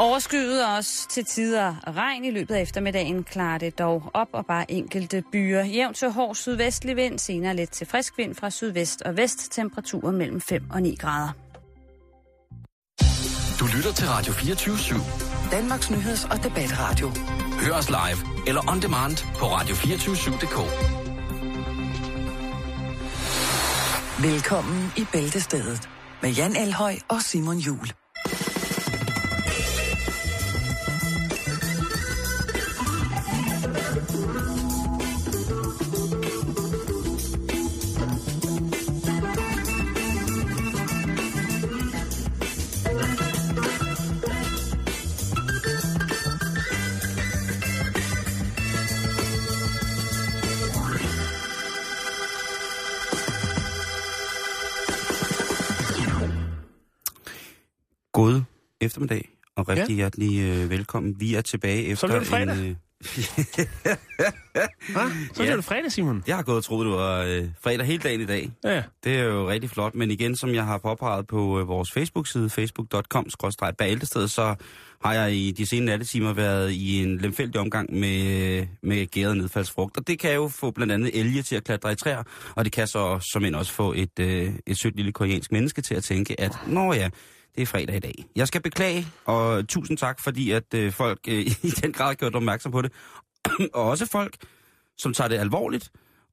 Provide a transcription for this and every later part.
Overskyet også til tider regn i løbet af eftermiddagen klarer det dog op og bare enkelte byer. Jævnt til hård sydvestlig vind, senere lidt til frisk vind fra sydvest og vest. Temperaturer mellem 5 og 9 grader. Du lytter til Radio 24-7. Danmarks Nyheds- og Debatradio. Hør os live eller on demand på radio247.dk. Velkommen i Bæltestedet med Jan Elhøj og Simon Jul. Eftermiddag og rigtig ja. hjertelig øh, velkommen. Vi er tilbage efter bliver det fredag. en... Øh, Hva? Så Ja. er det fredag, Simon. jeg har gået og troet, det var øh, fredag hele dagen i dag. Ja. Det er jo rigtig flot, men igen, som jeg har påpeget på øh, vores Facebook-side, facebook.com bæltested, så har jeg i de senere nattetimer været i en lemfældig omgang med, med gæret nedfaldsfrugt. Og det kan jo få blandt andet elge til at klatre i træer, og det kan så som end også få et, øh, et sødt lille koreansk menneske til at tænke, at nå ja, det er fredag i dag. Jeg skal beklage, og tusind tak, fordi at øh, folk øh, i den grad gjort opmærksom på det. og også folk, som tager det alvorligt,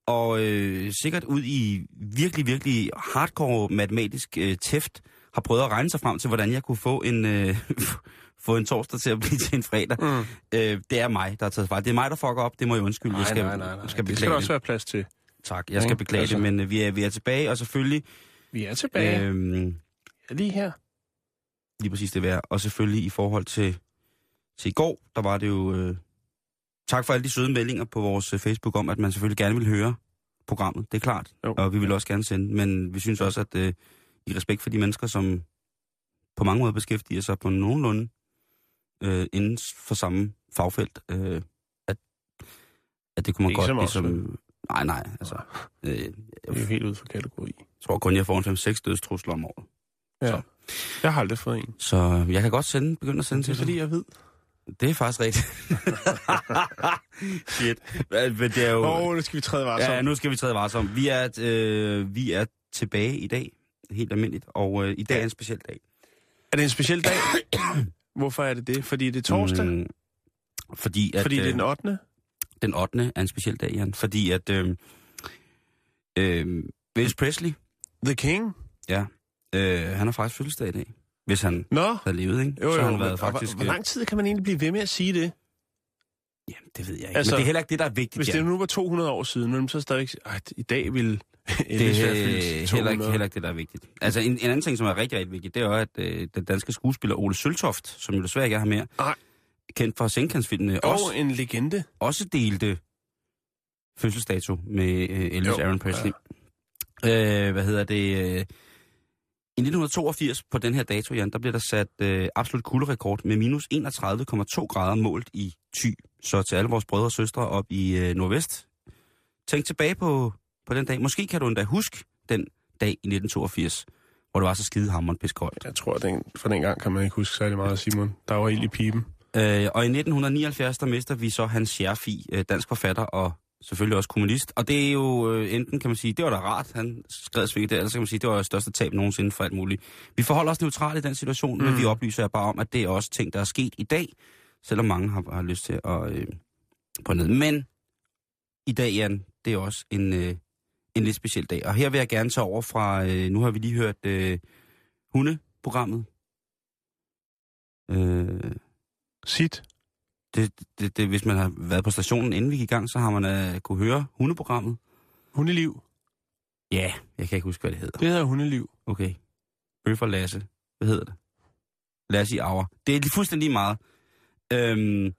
og øh, sikkert ud i virkelig, virkelig hardcore matematisk øh, tæft, har prøvet at regne sig frem til, hvordan jeg kunne få en, øh, få en torsdag til at blive til en fredag. Mm. Øh, det er mig, der har taget fejl. Det er mig, der fucker op. Det må jeg undskylde. jeg skal, nej, nej, nej. skal det beklage skal der også det. være plads til. Tak, jeg skal Ja, beklage altså. det, men øh, vi, er, vi er tilbage, og selvfølgelig... Vi er tilbage. Øh, Lige her. Lige præcis det værd. Og selvfølgelig i forhold til, til i går, der var det jo... Øh, tak for alle de søde meldinger på vores øh, Facebook om, at man selvfølgelig gerne vil høre programmet. Det er klart. Jo. Og vi vil også gerne sende. Men vi synes også, at øh, i respekt for de mennesker, som på mange måder beskæftiger sig på nogenlunde øh, inden for samme fagfelt, øh, at, at det kunne man Ikke godt som ligesom... Nej, nej, altså... Øh, Det er jo helt ude for kategori. jeg tror kun, jeg får en 5-6 dødstrusler om året. Ja. Så. Jeg har aldrig fået en. Så jeg kan godt sende, begynde at sende Det er til fordi, dig. jeg ved. Det er faktisk rigtigt. Shit. Men det er jo... Åh, oh, nu skal vi træde varsom. ja, nu skal vi træde varsom. Vi er, øh, vi er tilbage i dag, helt almindeligt, og øh, i dag er en speciel dag. Er det en speciel dag? Hvorfor er det det? Fordi det er torsdag? Mm, fordi at, fordi det er øh, den 8. den 8. er en speciel dag, Jan. Fordi at øh, øh, Elvis Presley, The King? ja, øh, han har faktisk fødselsdag i dag. Hvis han Nå, havde levet, ikke? jo, jo. så har han men- været og faktisk... Hvor, hvor lang tid kan man egentlig blive ved med at sige det? Jamen, det ved jeg ikke. Altså, Men det er heller ikke det, der er vigtigt, Hvis det nu var 200 år siden, men så stadig... Ej, i dag vil det er øh, heller ikke, 200. heller ikke det, der er vigtigt. Altså, en, en anden ting, som er rigtig, rigtig vigtigt, det er jo, at øh, den danske skuespiller Ole Søltoft, som jo desværre ikke er her mere, kendt fra Senkantsfilmene, Og også, en legende. også delte fødselsdato med øh, Elvis Jo, Aaron Presley. Ja. Øh, hvad hedder det? Øh, I 1982, på den her dato, Jan, der blev der sat øh, absolut kulderekord med minus 31,2 grader målt i Thy. Så til alle vores brødre og søstre op i øh, Nordvest, tænk tilbage på, på den dag. Måske kan du endda huske den dag i 1982, hvor det var så skide hammerende piskoldt. Jeg tror, den, for den gang kan man ikke huske særlig meget, Simon. Der var ild i pipen. Øh, og i 1979, der mister vi så Hans Scherfi, øh, dansk forfatter og selvfølgelig også kommunist. Og det er jo øh, enten, kan man sige, det var da rart, han skrev svinget der, eller så kan man sige, det var det største tab nogensinde for alt muligt. Vi forholder os neutralt i den situation, mm. men vi oplyser jer bare om, at det er også ting, der er sket i dag, selvom mange har, har lyst til at øh, på ned. Men i dag, Jan, det er også en, øh, en lidt speciel dag. Og her vil jeg gerne tage over fra, øh, nu har vi lige hørt øh, hundeprogrammet. Øh, Sit. Det, det, det, hvis man har været på stationen, inden vi gik i gang, så har man uh, kunne høre hundeprogrammet. Hundeliv. Ja, jeg kan ikke huske, hvad det hedder. Det hedder hundeliv. Okay. Bøf og Lasse. Hvad hedder det? Lasse i Auer. Det er fuldstændig lige meget. Øhm,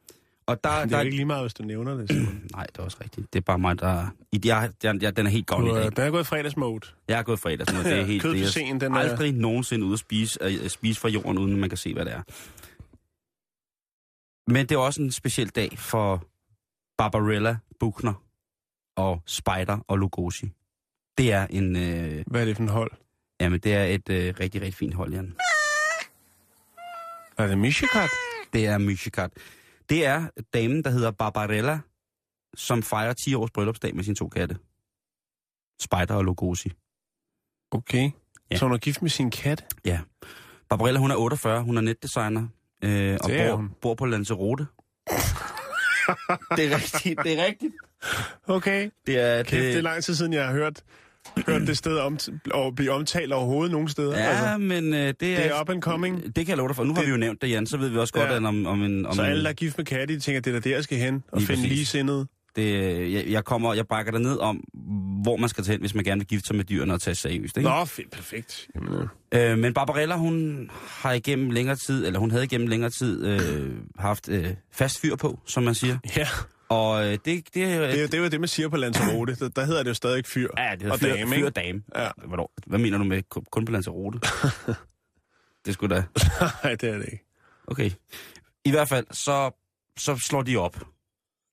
og der, Det er der, ikke lige meget, hvis du nævner det. Nej, det er også rigtigt. Det er bare mig, der... I, jeg, jeg, jeg, den er helt gavn i dag. Den er gået fredagsmode. Jeg har gået fredag, sådan noget. Det er helt... Kød det er scenen, den er- aldrig nogensinde ude at spise, at spise fra jorden, uden man kan se, hvad det er. Men det er også en speciel dag for Barbarella, Buchner og Spider og Lugosi. Det er en... Øh, Hvad er det for en hold? jamen, det er et øh, rigtig, rigtig fint hold, Jan. Er det Mishikat? Det er Myshikat. Det er damen, der hedder Barbarella, som fejrer 10 års bryllupsdag med sine to katte. Spider og Lugosi. Okay. Ja. Så hun er gift med sin kat? Ja. Barbarella, hun er 48, hun er netdesigner, øh, og Det bor, hun. bor på Lanzarote. det er rigtigt, det er rigtigt. Okay. Det er, Kæft, det er lang tid siden, jeg har hørt, hørt det sted om, og blive omtalt overhovedet nogen steder. Ja, altså, men øh, det, er, det er up and coming. Det kan jeg love dig for. Nu har Det- vi jo nævnt det, Jan, så ved vi også godt, Ja. at om, om en... Om Så alle, der er gift med katte, de tænker, det er der, der skal hen og Lige finde præcis. ligesindede. Det, jeg, jeg, kommer, jeg brækker dig ned om, hvor man skal tage hen, hvis man gerne vil gifte sig med dyrene og tage seriøst. Ikke? Nå, fedt, perfekt. Jamen, øh. Øh, men Barbarella, hun har igennem længere tid, eller hun havde igennem længere tid øh, haft øh, fast fyr på, som man siger. Ja, Og øh, det, det, det er, jo, det er jo det, man siger på Lanzarote. Der, der hedder det jo stadig fyr Ja, det hedder og fyr, dame, fyr og dame. Ja. Hvornår? Hvad mener du med kun kun på Lanzarote? det skulle da... Nej, det er det ikke. Okay. I hvert fald, så, så slår de op.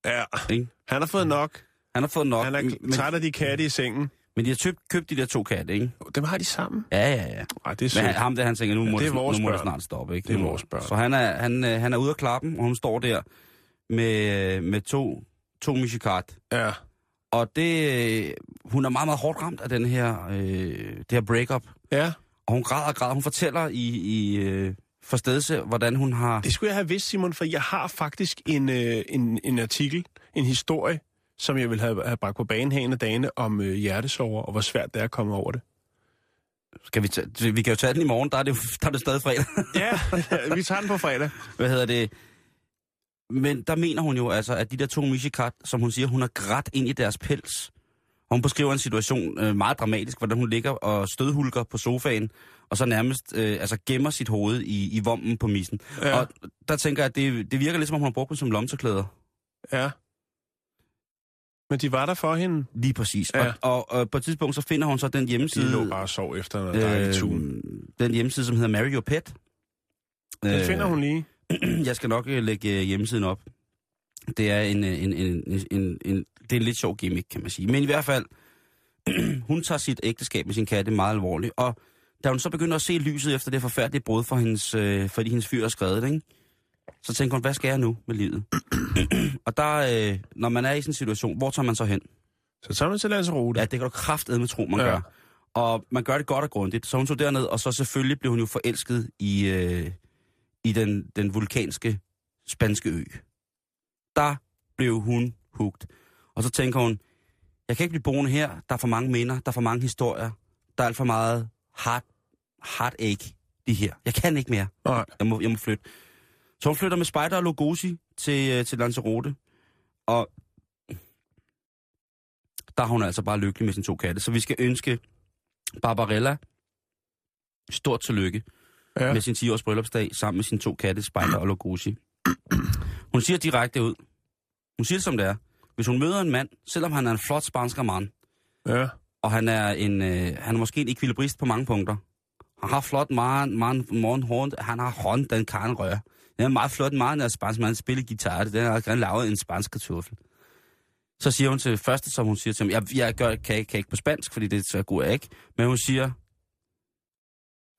Ja, Ikke? han har fået nok. Han har fået nok, Han er men, træt af de katte i sengen. men de har købt, købt de der to katte, ikke? Dem har de sammen. Ja, ja, ja. Ej, det er Men sødt. ham der, han tænker, nu må, det nu må det snart stoppe, ikke? Det er Nu vores børn. Så han er, han, øh, han er ude af klappen, og hun står der med, med to, to Michikat. Ja. Og det, øh, hun er meget, meget hårdt ramt af den her, øh, det her breakup. ja, Og hun græder og græder. Hun fortæller i, i øh, forstedelse, hvordan hun har... det skulle jeg have vidst, Simon, for jeg har faktisk en, øh, en, en artikel, en historie, som jeg vil have, have bragt på banen her en af dagene om øh, hjertesover, og hvor svært det er at komme over det. Skal vi, tage, vi kan jo tage den i morgen, der er det, der er det stadig fredag. Ja, vi tager den på fredag. Hvad hedder det? Men der mener hun jo altså, at de der to Mishikat, som hun siger, hun har grædt ind i deres pels. Hun beskriver en situation øh, meget dramatisk, hvordan hun ligger og stødhulker på sofaen, og så nærmest øh, altså gemmer sit hoved i, i vommen på missen. Ja. Og der tænker jeg, at det, det virker lidt som om, hun har brugt dem som lomterklæder. Ja. Men de var der for hende. Lige præcis. Ja. Og, og, og på et tidspunkt, så finder hun så den De hjemmeside... lå bare og sov efter noget dejlig øh, den hjemmeside, som hedder Marry Your Pet. Den finder hun lige. Jeg skal nok øh, lægge øh, hjemmesiden op. Det er en, øh, en, en, en, en, en, det er en lidt sjov gimmick, kan man sige. Men i hvert fald, hun tager sit ægteskab med sin katte meget alvorligt. Og da hun så begynder at se lyset efter det forfærdelige brud, for hendes, øh, fordi hendes fyr er skrevet, ikke? så tænker hun, hvad skal jeg nu med livet? og der, øh, når man er i sådan en situation, hvor tager man så hen? Så tager man til Lanzarote. Ja, det kan du kraftedeme tro, man ja. gør. Og man gør det godt og grundigt. Så hun tog derned, og så selvfølgelig blev hun jo forelsket i, øh, i den, den vulkanske spanske ø. Der blev hun hugt. Og så tænker hun, jeg kan ikke blive boende her. Der er for mange minder, der er for mange historier. Der er alt for meget heart, heartache, de her. Jeg kan ikke mere. Nej. Jeg må, jeg må flytte. Så hun flytter med Spider og Lugosi til, øh, til Lanzarote. Og der er hun altså bare lykkelig med sine to katte. Så vi skal ønske Barbarella stort tillykke ja. med sin 10-års bryllupsdag sammen med sine to katte, Spider og Lugosi. Hun siger direkte ud. Hun siger det som det er. Hvis hun møder en mand, selvom han er en flot spansker mand, Ja. og han er, en, øh, han er måske en ekvilibrist på mange punkter. Han har flot meget, meget morgenhånd. Han har hånd, den kan røre. Det er meget flot meget, når spansk man spiller guitar. Det er gerne lavet en spansk kartoffel. Så siger hun til første, som hun siger til ham, jeg, jeg gør, kan, ikke, kan ikke på spansk, fordi det er så god jeg ikke. Men hun siger,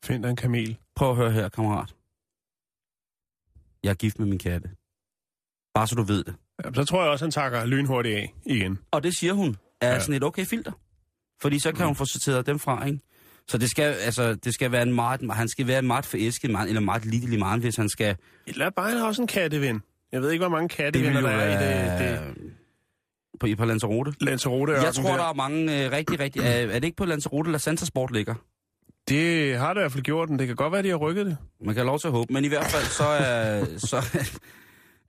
Find dig en kamel. prøv at høre her, kammerat. Jeg er gift med min katte. Bare så du ved det. Så tror jeg også, han takker lynhurtigt af igen. Og det siger hun er Ja. sådan et okay filter. Fordi så kan mm. hun få sorteret dem fra, ikke? Så det skal, altså, det skal være en meget, han skal være en meget forelsket mand, eller meget lidelig mand, hvis han skal... Eller bare han har også en katteven. Jeg ved ikke, hvor mange kattevenner der er i det, det På, i på Lanzarote. Lanzarote Jeg tror, der er mange øh, rigtig, rigtig... Er, er det ikke på Lanzarote, La Santa Sport ligger? Det har det i hvert fald gjort den. Det kan godt være, de har rykket det. Man kan have lov til at håbe. Men i hvert fald, så er, så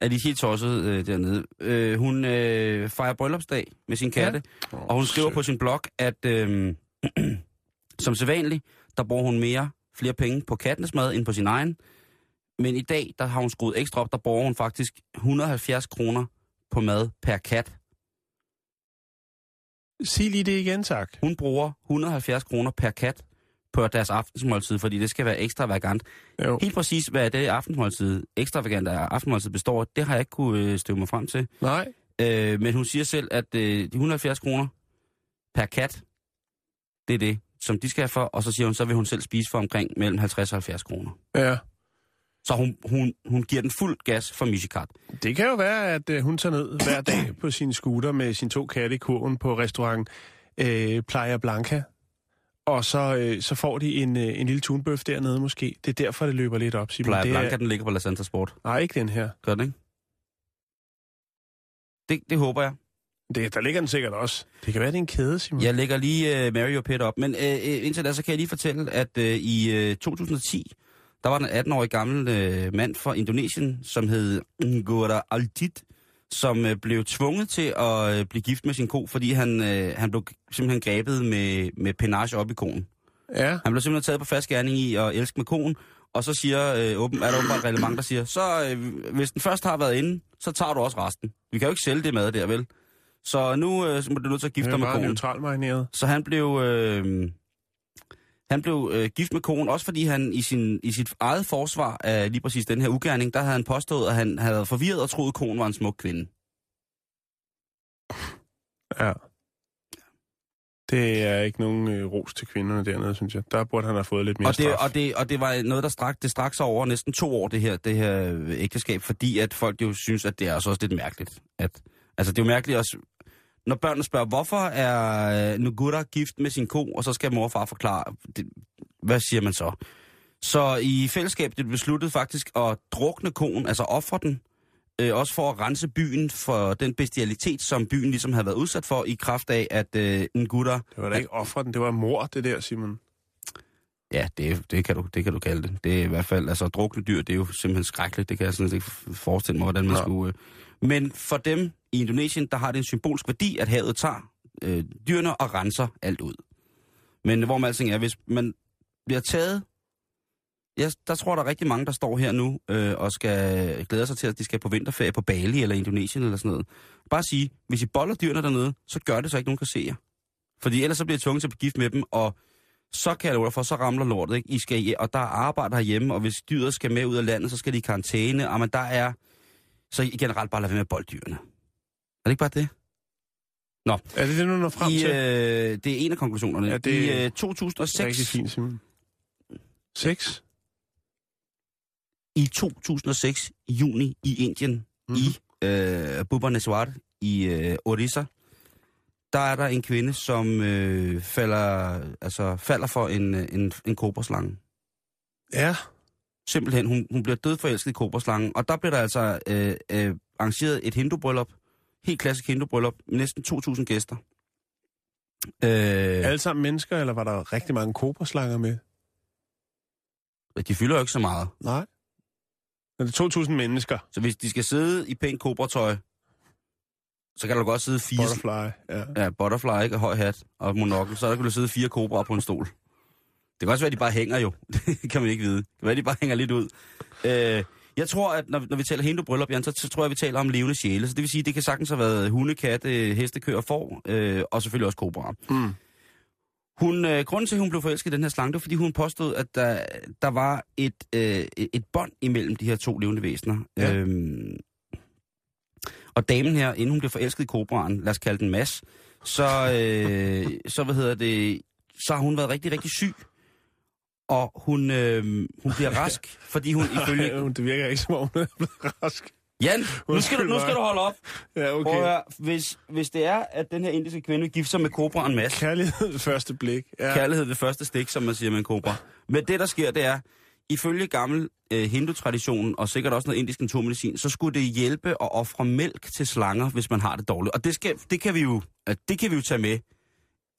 er de helt tosset øh, dernede. Øh, hun øh, fejrer bryllupsdag med sin katte, ja. og hun skriver på sin blog, at øh, som sædvanligt, der bruger hun mere, flere penge på kattenes mad end på sin egen. Men i dag, der har hun skruet ekstra op, der bruger hun faktisk 170 kroner på mad per kat. Sig lige det igen, tak. Hun bruger 170 kroner per kat på deres aftensmåltid, fordi det skal være ekstravagant. Jo. Helt præcis, hvad det aftensmåltid, ekstravagant af aftensmåltid består af, det har jeg ikke kunne øh, støve mig frem til. Nej. Øh, men hun siger selv, at øh, de 170 kroner per kat, det er det, som de skal have for, og så siger hun, så vil hun selv spise for omkring mellem 50 og 70 kroner. Ja. Så hun, hun, hun giver den fuld gas for Mishikat. Det kan jo være, at øh, hun tager ned hver dag på sin scooter med sine to katte i kurven på restaurant øh, Playa Blanca. Og så, øh, så får de en, øh, en lille tunbøf dernede måske. Det er derfor, det løber lidt op, Simon. Playa det Blanca, er, den ligger på La Santa Sport. nej, ikke den her. Gør den, ikke? Det, det håber jeg. Det, der ligger den sikkert også. Det kan være, det er en kæde, Simon. Jeg lægger lige uh, Mario Pet op. Men uh, indtil da, så kan jeg lige fortælle, at uh, i uh, 2010, der var der en 18-årig gammel uh, mand fra Indonesien, som hed Ngora Altit, som uh, blev tvunget til at uh, blive gift med sin ko, fordi han, uh, han blev simpelthen grebet med, med penage op i konen. Ja, Han blev simpelthen taget på fast gerning i at elske med konen, og så siger, øh, åben, er der åbenbart reglement, der siger, så øh, hvis den først har været inde, så tager du også resten. Vi kan jo ikke sælge det mad der, vel? Så nu øh, så må du nødt til at gifte dig med konen. neutralt marineret. Så han blev, øh, han blev øh, gift med konen, også fordi han i, sin, i sit eget forsvar af lige præcis den her ugerning, der havde han påstået, at han havde forvirret og troet, at konen var en smuk kvinde. Ja. Det er ikke nogen øh, ros til kvinderne dernede, synes jeg. Der burde han have fået lidt mere Og det, straf. og, det, og det var noget, der strak, det straks over næsten to år, det her, det her øh, ægteskab, fordi at folk jo synes, at det er også også lidt mærkeligt. At, altså, det er jo mærkeligt også, når børnene spørger, hvorfor er øh, Nugura gift med sin ko, og så skal mor og far forklare, det, hvad siger man så? Så i fællesskab det besluttet faktisk at drukne koen, altså ofre den, øh, også for at rense byen for den bestialitet, som byen ligesom havde været udsat for, i kraft af, at øh, Ngura Det var da ikke ofre den, det var mor, det der, Simon. Ja, det, det, kan du, det kan du kalde det. Det er i hvert fald, altså drukne dyr, det er jo simpelthen skrækkeligt. Det kan jeg sådan set ikke forestille mig, hvordan man Nå. skulle... Øh. Men for dem i Indonesien, der har det en symbolsk værdi, at havet tager øh, dyrene og renser alt ud. Men hvor man alting er, hvis man bliver taget... Ja, der tror der er rigtig mange, der står her nu øh, og skal glæde sig til, at de skal på vinterferie på Bali eller Indonesien eller sådan noget. Bare sige, hvis I boller dyrene dernede, så gør det så ikke nogen kan se jer. Fordi ellers så bliver I tvunget til at blive gift med dem, og så kan jeg love for, så ramler lortet, ikke? I skal, og der er arbejde herhjemme, og hvis dyret skal med ud af landet, så skal de i karantæne, og men der er, så I generelt bare lade være med at bolde dyrene det ikke bare det? Er det det, du når frem I, til? øh, det er en af konklusionerne. Ja, det I er øh, 2006, Rigtig fint, Simon. Sex? i 2006, i juni, i Indien, mm. i øh, Bhubaneswar, i øh, Orissa, der er der en kvinde, som øh, falder, altså, falder for en, øh, en, en koberslange. Ja. Simpelthen, hun, hun bliver dødforelsket i koberslangen. Og der bliver der altså øh, øh, arrangeret et hindubryllup. Helt klassisk hindubryllup. Med næsten 2.000 gæster. Øh, Alle sammen mennesker, eller var der rigtig mange kobraslanger med? de fylder jo ikke så meget. Nej. Er det 2.000 mennesker? Så hvis de skal sidde i pænt kobratøj, så kan der godt sidde fire... Butterfly, ja. Ja, butterfly, ikke? Og høj hat og monokkel. Så der kan du sidde fire kobraer på en stol. Det kan også være, at de bare hænger jo. Det kan man ikke vide. Det kan være, at de bare hænger lidt ud. Øh, jeg tror, at når, når vi taler hindu bryllup, Jan, så, så tror jeg, at vi taler om levende sjæle. Så det vil sige, det kan sagtens have været hunde, katte, heste, køer, får, øh, og selvfølgelig også kobraer. Mm. Hun, øh, grunden til, at hun blev forelsket i den her slange, det var, fordi hun påstod, at der, der var et, øh, et bånd imellem de her to levende væsener. Ja. Øhm, og damen her, inden hun blev forelsket i kobraen, lad os kalde den Mads, så, øh, så, hvad hedder det, så har hun været rigtig, rigtig syg. Og hun, øh, hun bliver rask, fordi hun ifølge... Ej, det virker ikke, som om hun er blevet rask. Jan, nu skal, du, nu skal du holde op. Ja, Prøv okay. høre, hvis, hvis det er, at den her indiske kvinde vil gifte sig med kobraen Mads, Kærlighed ved første blik. Ja. Kærlighed ved første stik, som man siger med en kobra. Men det, der sker, det er, ifølge gammel øh, hindu-traditionen, og sikkert også noget indisk naturmedicin, så skulle det hjælpe at ofre mælk til slanger, hvis man har det dårligt. Og det, skal, det, kan, vi jo, det kan vi jo tage med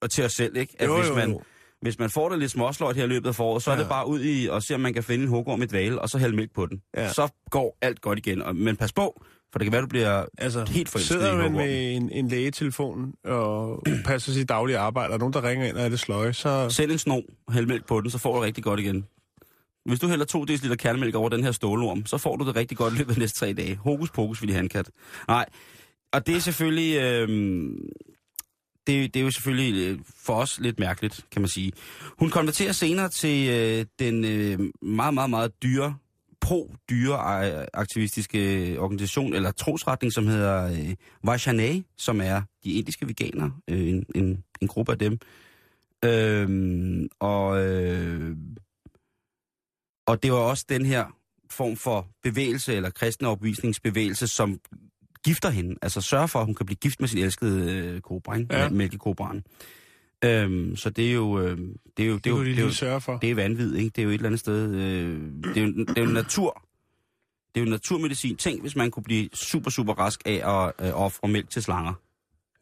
og til os selv, ikke? At Jo, hvis, jo, man, jo. Hvis man får det lidt småsløjt her i løbet af foråret, så ja. er det bare ud i og se, om man kan finde en hugorm i dvale, og så hælde mælk på den. Ja. Så går alt godt igen. Og, men pas på, for det kan være, du bliver Altså, helt forelsket sidder man med en, en lægetelefon og passer sit daglige arbejde, og nogen, der ringer ind og er det sløje, så... Sæt en sno, hæld mælk på den, så får du det rigtig godt igen. Hvis du hælder 2 dl kærnemælk over den her stålorm, så får du det rigtig godt i løbet af de næste tre dage. Hokus pokus, vil de handkat. Nej, og det er selvfølgelig... Øh, det, det er jo selvfølgelig øh, for os lidt mærkeligt, kan man sige. Hun konverterer senere til øh, den øh, meget, meget, meget dyre, pro-dyre-aktivistiske øh, øh, organisation, eller trosretning, som hedder øh, Vaishnav, som er de indiske veganere, øh, en, en, en gruppe af dem. Øh, og, øh, og det var også den her form for bevægelse eller kristen overbevisningsbevægelse, som gifter hende. Altså sørger for, at hun kan blive gift med sin elskede øh, kobra, ikke? Ja. Mælkekobraen. Øhm, så det er jo... Øh, det er jo, Det er jo, det er jo, sørge for. det er vanvid, ikke? Det er jo et eller andet sted... Øh, det, er jo, det er jo natur. Det er jo naturmedicin. Tænk, hvis man kunne blive super, super rask af at øh, ofre mælk til slanger.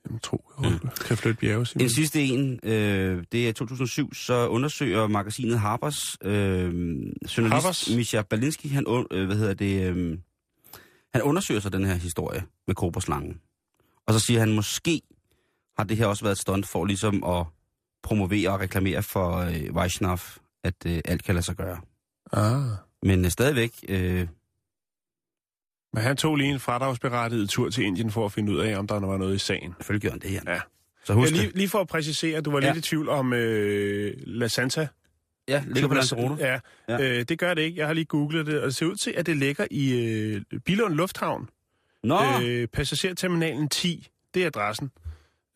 Jamen, tro, jeg kan flytte bjerge, Simon. En sidste en, øh, det er 2007, så undersøger magasinet Harper's øh, journalist Harper's? Misha Balinski, han, øh, hvad hedder det, øh, han undersøger så den her historie med koberslangen. Og så siger han, måske har det her også været et stunt for ligesom at promovere og reklamere for øh, Vaishnav, at øh, alt kan lade sig gøre. Ah. Men øh, stadigvæk, øh, Men han tog lige en fradragsberettiget tur til Indien for at finde ud af, om der var noget i sagen. selvfølgelig gør han det her. Ja. Så Ja, husk lige, det. lige for at præcisere, du var Ja. lidt i tvivl om øh, La Santa. Ja, ligger på Lanzarote. Ja, Ja. Øh, det gør det ikke. Jeg har lige googlet det, og det ser ud til, at det ligger i øh, Bilund Lufthavn. Nå, Øh, passagerterminalen 10, det er adressen.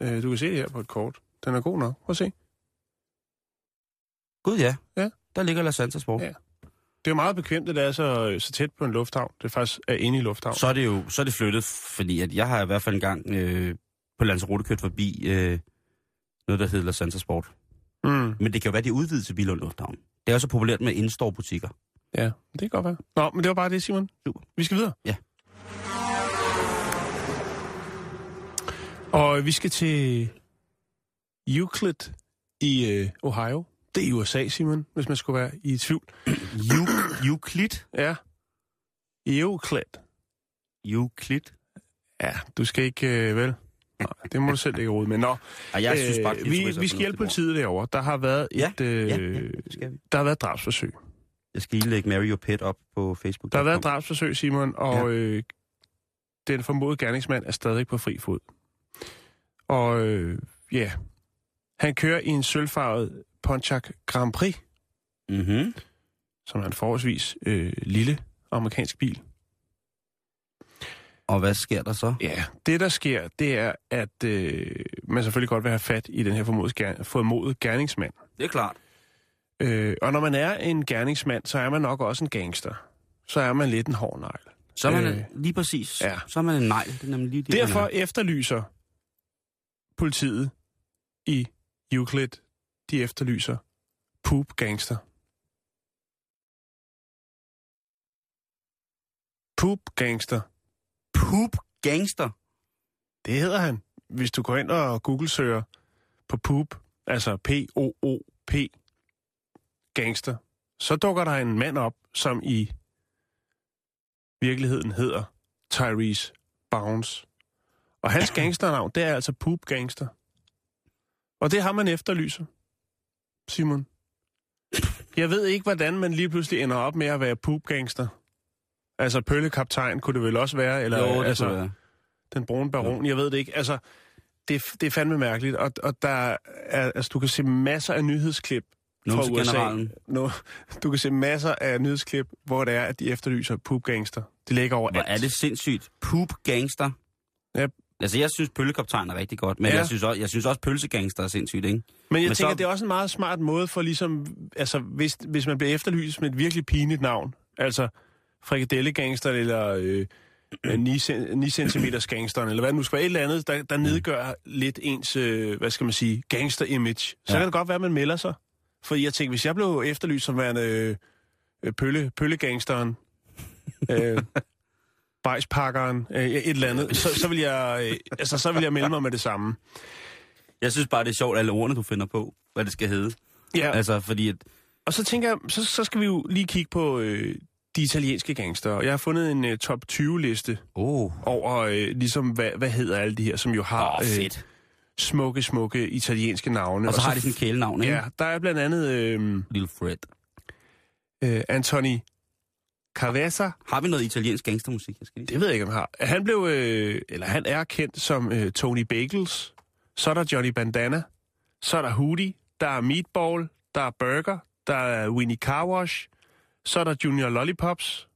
Øh, du kan se det her på et kort. Den er god nok. Prøv at se. gud ja. Ja. Der ligger La Santa Sport. Ja. Det er jo meget bekvemt, at det er så, så tæt på en lufthavn. Det er faktisk er inde i lufthavn. så er det jo så er det flyttet, fordi at jeg har i hvert fald en gang øh, på Lanzarote kørt forbi øh, noget, der hedder La Santa Sport. Mm, Men det kan jo være, de udvidet til Bilund Lufthavn. Det er også populært med in-store butikker. ja, det kan godt være. Nå, men det var bare det, Simon. Super. Vi skal videre. Ja. Og vi skal til Euclid i øh, Ohio. Det er i USA, Simon, hvis man skulle være i tvivl. Euc- Euclid? Ja. Euclid. Euclid? Ja, du skal ikke, øh, vel? Nå, det må du selv ikke rode med. Nå, Ej, jeg synes bare, øh, vi, vi skal hjælpe politiet derovre. Der har været Ja, et, øh, Ja, ja, det skal vi. der har været et drabsforsøg. Jeg skal lige lægge Mary og Pet op på Facebook. Der har været et drabsforsøg, Simon, og ja. øh, den formodede gerningsmand er stadig på fri fod. Og øh, ja, han kører i en sølvfarvet Pontiac Grand Prix, Mm-hmm. som er en forholdsvis øh, lille amerikansk bil. Og hvad sker der så? Ja, det der sker, det er, at øh, man selvfølgelig godt vil have fat i den her formodede, ger- formodede gerningsmand. Det er klart. Øh, og når man er en gerningsmand, så er man nok også en gangster. Så er man lidt en hård negl. Så er man Øh, lige præcis. ja. Så er man en negl. Det er nemlig lige det, Derfor er. efterlyser politiet i Euclid, de efterlyser poop gangster. Poop gangster. Poop gangster. Det hedder han. Hvis du går ind og Google-søger på poop, altså P-O-O-P, gangster, så dukker der en mand op, som i virkeligheden hedder Tyrese Bounce. Og hans gangsternavn, det er altså Poop Gangster. Og det har man efterlyser, Simon. Jeg ved ikke, hvordan man lige pludselig ender op med at være Poop Gangster. Altså pøllekaptajn kunne det vel også være, eller Jo, det altså, være. den brune baron, jeg ved det ikke. Altså, det, det er fandme mærkeligt, og, og der er, altså, du kan se masser af nyhedsklip fra USA. Numsegeneralen. Nu, du kan se masser af nyhedsklip, hvor det er, at de efterlyser Poop Gangster. Det ligger over Hvor er det sindssygt. Poop gangster. Ja. Altså, jeg synes pøllekoptegn er rigtig godt, men Ja. jeg, synes også, jeg synes også pølsegangster er sindssygt, ikke? Men jeg Men tænker, så- det er også en meget smart måde for ligesom, altså hvis, hvis man bliver efterlyst med et virkelig pinligt navn, altså frikadellegangster eller øh, 9, cen- 9 cm gangsteren, eller hvad det nu skal være, et eller andet, der, der nedgør lidt ens, øh, hvad skal man sige, gangster-image. Så Ja. kan det godt være, at man melder sig. Fordi jeg tænker, hvis jeg blev efterlyst som værende øh, pølle, pøllegangsteren, øh, bajspakkeren, øh, et eller andet, så, så, vil jeg, øh, altså, så vil jeg melde mig med det samme. Jeg synes bare, det er sjovt, alle ordene, du finder på, hvad det skal hedde. Ja. Altså, fordi at, Og så tænker jeg, så, så skal vi jo lige kigge på øh, de italienske gangster. Og jeg har fundet en øh, top 20-liste oh, over, øh, ligesom, hvad, hvad hedder alle de her, som jo har åh, fedt. smukke, smukke italienske navne. Og så har de sådan en kælenavn, ikke? Ja, der er blandt andet øh, Lille Fred. øh, Anthony Cavazza. Har vi noget italiensk gangstermusik? Jeg skal lige... Det ved jeg ikke, om har. Han blev, øh, eller han er kendt som øh, Tony Bagels. Så er der Johnny Bandana. Så er der Hootie. Der er Meatball. Der er Burger. Der er Winnie Carwash. Så er der Junior Lollipops.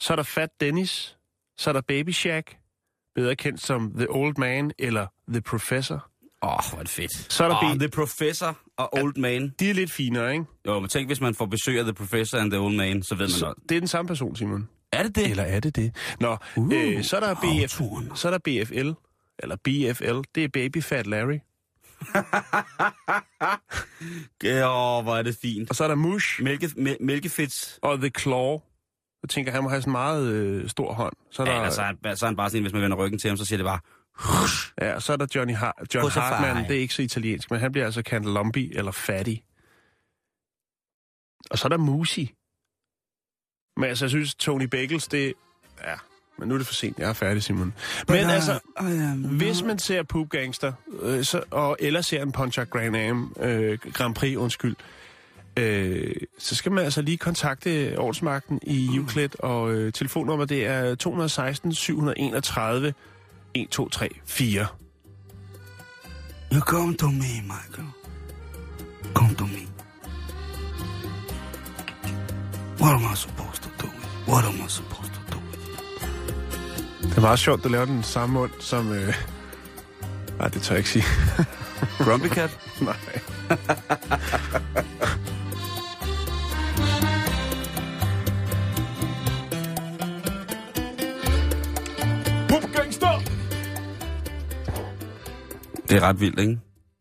Så er der Fat Dennis. Så er der Baby Shack. Bedre kendt som The Old Man eller The Professor. Åh, oh, hvor er det fedt. Så er der oh. The Professor og Old Man. De er lidt finere, ikke? Jo, men tænk, hvis man får besøg af The Professor and The Old Man, så ved man Så noget. det er den samme person, Simon. Er det det? Eller er det det? Nå, Uh, øh, så, er der BF, så er der BFL, eller BFL, det er Baby Fat Larry. Åh, oh, hvor er det fint. Og så er der Mush Mælke, mæ- mælkefedt. og The Claw. Jeg tænker, han må have sådan en meget øh, stor hånd. Så er, der, Ja, altså, så, er, så er han bare sådan, hvis man vender ryggen til ham, så siger det bare... ja, så er der Johnny Har- John Hartman. Det er ikke så italiensk, men han bliver altså kaldt Lumpy eller Fatty. Og så er der Musi. Men altså, jeg synes, Tony Bagels, det... Ja, men nu er det for sent. Jeg er færdig, Simon. Men altså, Hvis man ser Poop Gangster, øh, så, og, eller ser en Pontiac Grand Am, øh, Grand Prix, undskyld, øh, så skal man altså lige kontakte ordensmagten i Euclid, og øh, telefonnummer det er 216 731 1234. You come to me, Michael. Come to me. What am I supposed to do? What am I supposed to do? Det er meget sjovt, du laver den samme mund som... Øh... Nej, det tør jeg ikke sige. Grumpy Cat? Nej. Det er ret vildt, ikke?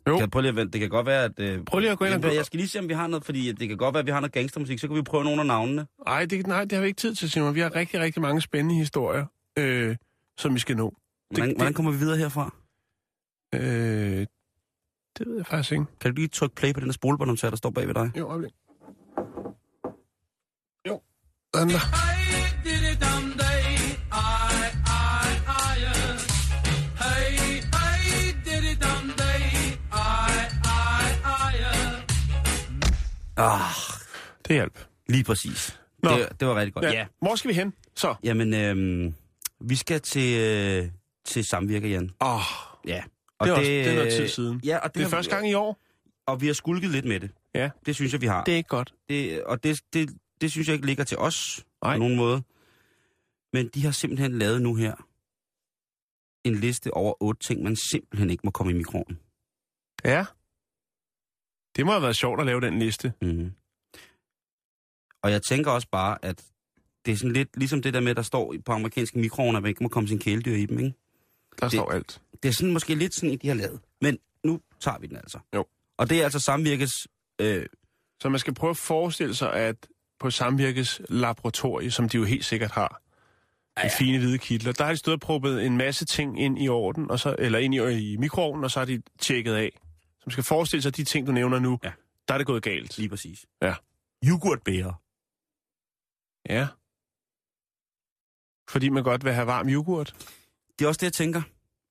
Jo. Kan jeg prøve lige at vente? Det kan godt være, at... Øh, Prøv lige at gå ind og gå. Jeg skal lige se, om vi har noget, fordi det kan godt være, at vi har noget gangstermusik. Så kan vi prøve nogle af navnene. Ej, det, nej, det har vi ikke tid til, Simon. Vi har rigtig, rigtig mange spændende historier, øh, som vi skal nå. Hvordan, det- hvordan kommer vi videre herfra? Øh, det ved jeg faktisk ikke. Kan du lige trykke play på den der spolebåndoptager, der står bag ved dig? Jo, øjeblik. Jo. Den der. Ah, Det hjalp. lige præcis. Nå. Det, det var rigtig godt. Ja. ja. Hvor skal vi hen? Så. Jamen, øhm, vi skal til, øh, til samvirke, Jan. Åh, oh, Ja. det, er også, det er noget tid siden. Ja, og det, Det er har- første gang i år. Og vi har skulket lidt med det. Ja. Det synes jeg, vi har. Det er ikke godt. Det, og det, det, det synes jeg ikke ligger til os Nej. på nogen måde. Men de har simpelthen lavet nu her en liste over otte ting, man simpelthen ikke må komme i mikroen. Ja. Det må have været sjovt at lave den liste. Mm. Og jeg tænker også bare, at det er sådan lidt ligesom det der med, der står på amerikanske mikroovne, at man ikke må komme sin kæledyr i dem, ikke? Der Det- står alt. Det er sådan måske lidt sådan, de har lavet. Men nu tager vi den altså. Jo. Og det er altså samvirkes... Øh, Så man skal prøve at forestille sig, at på Samvirkes laboratorie, som de jo helt sikkert har, ja, ja. fine hvide kitler, der har de stået og proppet en masse ting ind i orden, og så, eller ind i, i mikroovnen, og så har de tjekket af. Så man skal forestille sig, at de ting, du nævner nu, Ja. der er det gået galt. lige præcis. Ja. Yoghurtbærer. Ja. Fordi man godt vil have varm yoghurt? Det er også det, jeg tænker.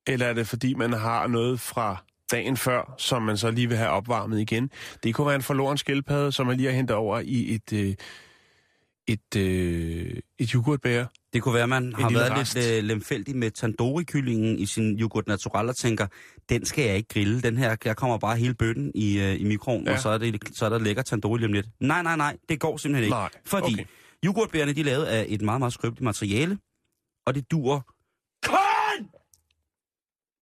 Eller er det fordi, man har noget fra dagen før, som man så lige vil have opvarmet igen? Det kunne være en forloren skildpadde, som man lige har hentet over i et, øh, et, øh, et yoghurtbær. Det kunne være, at man har været rest. lidt øh, lemfældig med tandoori-kyllingen i sin yoghurt natural og tænker, den skal jeg ikke grille. Den her, jeg kommer bare hele bøtten i, øh, i mikroen, Ja. og så er, det, så er der lækker tandoori lige om lidt. Nej, nej, nej, det går simpelthen ikke. Nej, Fordi okay. yoghurtbærerne, de er lavet af et meget, meget skrøbeligt materiale, og det dur kun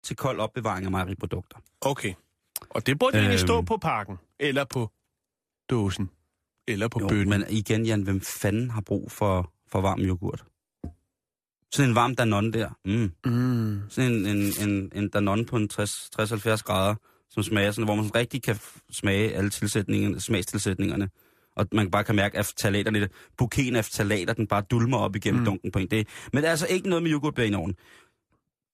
til kold opbevaring af mejeriprodukter. Okay. Og det burde øhm. egentlig stå Øhm. på pakken, eller på dåsen, eller på Jo, men igen, Jan, hvem fanden har brug for, for varm yoghurt? Sådan en varm Danone der. Mm. Mm. Sådan en, en, en, en Danone på en 60 60-70 grader, som smager sådan, hvor man rigtig kan smage alle tilsætningerne, smagstilsætningerne. Og man bare kan mærke, at talaterne, bouqueten af talater, den bare dulmer op igennem Mm. dunken på en. Det, men det er altså ikke noget med yoghurtbær i ovnen.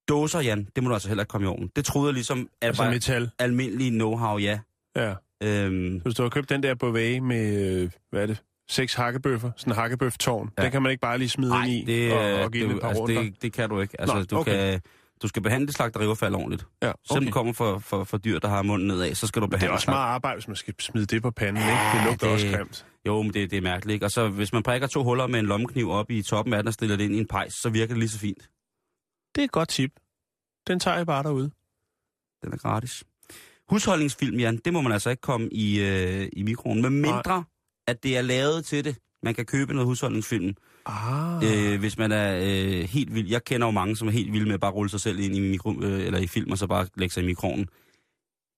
Dåser, Jan, det må du altså heller ikke komme i ovnen. Det troede jeg ligesom, at Altså var metal. almindelig know-how, ja. Ja. Øhm, Så hvis du har købt den der Beauvais med, øh, hvad er det, seks hakkebøffer, sådan en hakkebøftårn, ja. Den kan man ikke bare lige smide Nej, ind i det, og, og give den det, et par altså, runder. det, det kan du ikke. Altså, Nå, du, okay. kan, du skal behandle slagteriaffald ordentligt. Ja, Okay. Du kommer for, for, for dyr, der har munden nedad, så skal du Det er behandle også meget arbejde, hvis man skal smide det på panden, ikke? Ja, Det lugter det- også grimt. Jo, men det, det er mærkeligt, ikke? Og så hvis man prikker to huller med en lommekniv op i toppen af den og stiller det ind i en pejs, så virker det lige så fint. Det er et godt tip. Den tager jeg bare derude. Den er gratis. Husholdningsfilm, Jan, det må man altså ikke komme i, øh, i mikroen, med mindre, at det er lavet til det. Man kan købe noget husholdningsfilm, Ah. øh, hvis man er øh, helt vild. Jeg kender jo mange, som er helt vilde med at bare rulle sig selv ind i, mikro, øh, eller i film, og så bare lægge sig i mikroen.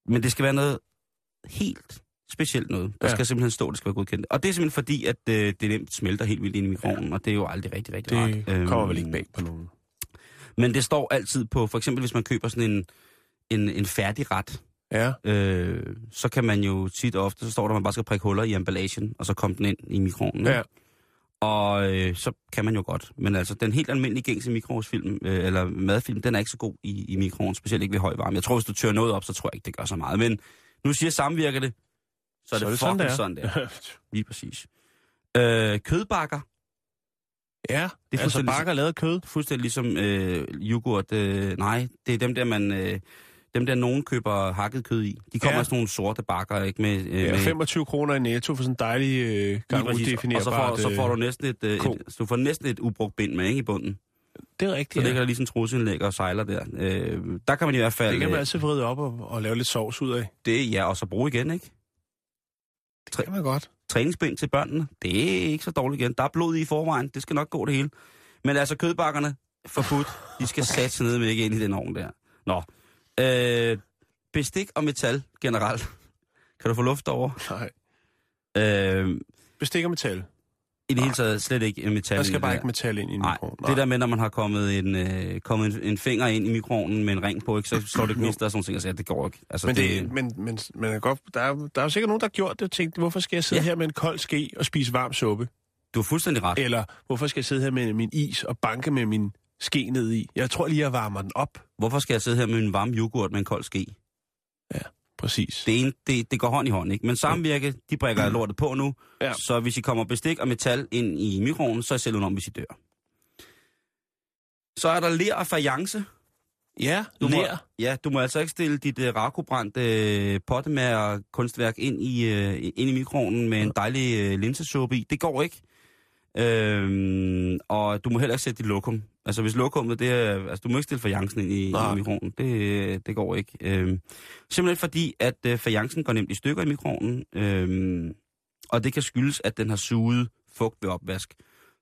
Men det skal være noget helt specielt noget. Der Ja. skal simpelthen stå, det skal være godkendt. Og det er simpelthen fordi, at øh, det nemt smelter helt vildt ind i mikroovnen, ja. og det er jo aldrig rigtig, rigtig Det rart. kommer Øhm, vel ikke bag på nogen. Men det står altid på, for eksempel hvis man køber sådan en, en, en færdig ret, Ja, øh, så kan man jo tit og ofte, så står der, at man bare skal prikke huller i emballagen, og så komme den ind i mikroovnen. ja. Og øh, så kan man jo godt. Men altså, den helt almindelige gængse mikroovnsfilm, øh, eller madfilm, den er ikke så god i, i mikroovnen, specielt ikke ved høj varme. Jeg tror, hvis du tør noget op, så tror jeg ikke, det gør så meget. Men nu siger samvirker det, så er det, så er det fucking sådan, det er. Lige præcis. Øh, kødbakker, ja, Det er altså bakker lavet kød. fuldstændig ligesom øh, yoghurt. Øh, nej, det er dem der, man... Øh, dem der nogen køber hakket kød i. De kommer Ja. i sådan nogle sorte bakker, ikke? Med, øh, Ja, med, 25 kroner i netto for sådan en dejlig øh, præcis. Og så får, så får du øh, næsten et, øh, et, så du får næsten et ubrugt bind med, ikke, i bunden. Det er Så rigtigt, ligger ja. der lige sådan en trusindlæg og sejler der. Øh, der kan man i hvert fald... Det kan man øh, altid vride op og, og lave lidt sovs ud af. det, ja, og så bruge igen, ikke? Det kan man godt. Træningsbind til børnene, det er ikke så dårligt igen. Der er blod i forvejen, det skal nok gå det hele. Men altså kødbakkerne, forbudt, de skal satse ned med ikke ind i den ovn der. Nå, øh, bestik og metal generelt. Kan du få luft over? Nej. Øh, Bestik og metal. I det hele taget slet ikke metal. Der skal det bare der. ikke metal ind i Nej, mikroen. det der med, når man har kommet en, øh, kommet en, en finger ind i mikroovnen med en ring på, ikke, så slår det gnister og sådan ting, og siger, det går ikke. Altså, Men, det, men, men, men er godt, der, er, der er jo sikkert nogen, der har gjort det og tænkt, hvorfor skal jeg sidde. Ja. her med en kold ske og spise varm suppe? Du har fuldstændig ret. Eller hvorfor skal jeg sidde her med min is og banke med min ske ned i? Jeg tror lige, jeg varmer den op. Hvorfor skal jeg sidde her med en varm yoghurt med en kold ske? Præcis. Det, ene, det, det går hånd i hånd, ikke? Men samvirke, de brækker lortet på nu. Ja. Så hvis I kommer bestik og metal ind i mikroovnen, så er selv om, hvis I dør. Så er der ler og fajance. Ja, Du må, lær. ja, du må altså ikke stille dit uh, rakobrændte uh, pottemager kunstværk ind i, uh, ind i mikroovnen med en dejlig uh, linsesuppe i. Det går ikke. Øhm, og du må heller ikke sætte dit lokum. Altså hvis lokummet, det er, altså du må ikke stille fajancen ind i, Nej. i mikroovnen. Det, det går ikke. Øhm, simpelthen fordi, at uh, fajancen går nemt i stykker i mikroovnen. Øhm, og det kan skyldes, at den har suget fugt ved opvask.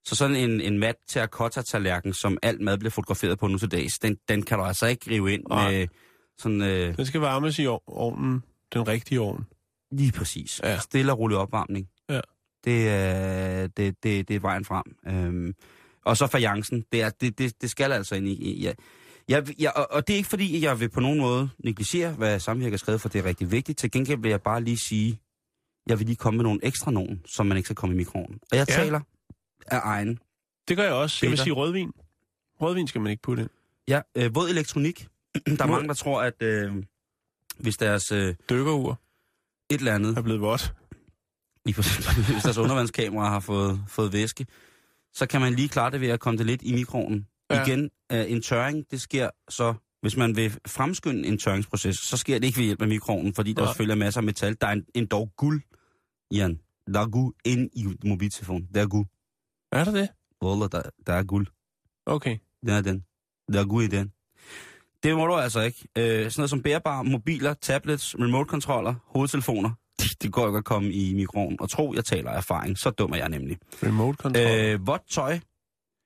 Så sådan en, en mat terracotta-tallerken, som alt mad bliver fotograferet på nu til dags, den, den kan du altså ikke rive ind Nej. med sådan... Øh, Den skal varmes i ov- ovnen. Den rigtige ovn. lige præcis. Ja. Stille og rolig opvarmning. Ja. Det er, det, det, det er vejen frem. Øhm, og så fajancen, det, er, det, det, det skal altså ind i... i ja. Jeg, jeg, og, og det er ikke fordi, jeg vil på nogen måde negligere, hvad Samvirke har skrevet, for det er rigtig vigtigt. Til gengæld vil jeg bare lige sige, jeg vil lige komme med nogle ekstra nogen, som man ikke skal komme i mikroen. Og jeg Ja. taler af egen. Det gør jeg også. Jeg vil Peter? sige rødvin. Rødvin skal man ikke putte ind. Ja, øh, våd elektronik. der er mange, der tror, at øh, hvis deres øh, Dykkerur et eller andet er blevet vådt. præcis, hvis deres undervandskamera har fået, fået væske, så kan man lige klare det ved at komme det lidt i mikroen. Ja. Ja. Igen, øh, en tørring, det sker så, hvis man vil fremskynde en tørringsproces, så sker det ikke ved hjælp af mikroen, fordi der Nej. selvfølgelig er masser af metal. Der er en, en dog guld, Jan. Der er guld ind i mobiltelefonen. Der er guld. Er der det? Wallah, der, der er guld. Okay. Den er den. Der er guld i den. Det må du altså ikke. Øh, sådan noget som bærbare mobiler, tablets, remote-controller, hovedtelefoner, det går ikke at komme i mikroen. Og tro, jeg taler af erfaring. Så dum er jeg nemlig. Remote control. Øh. Vådt tøj,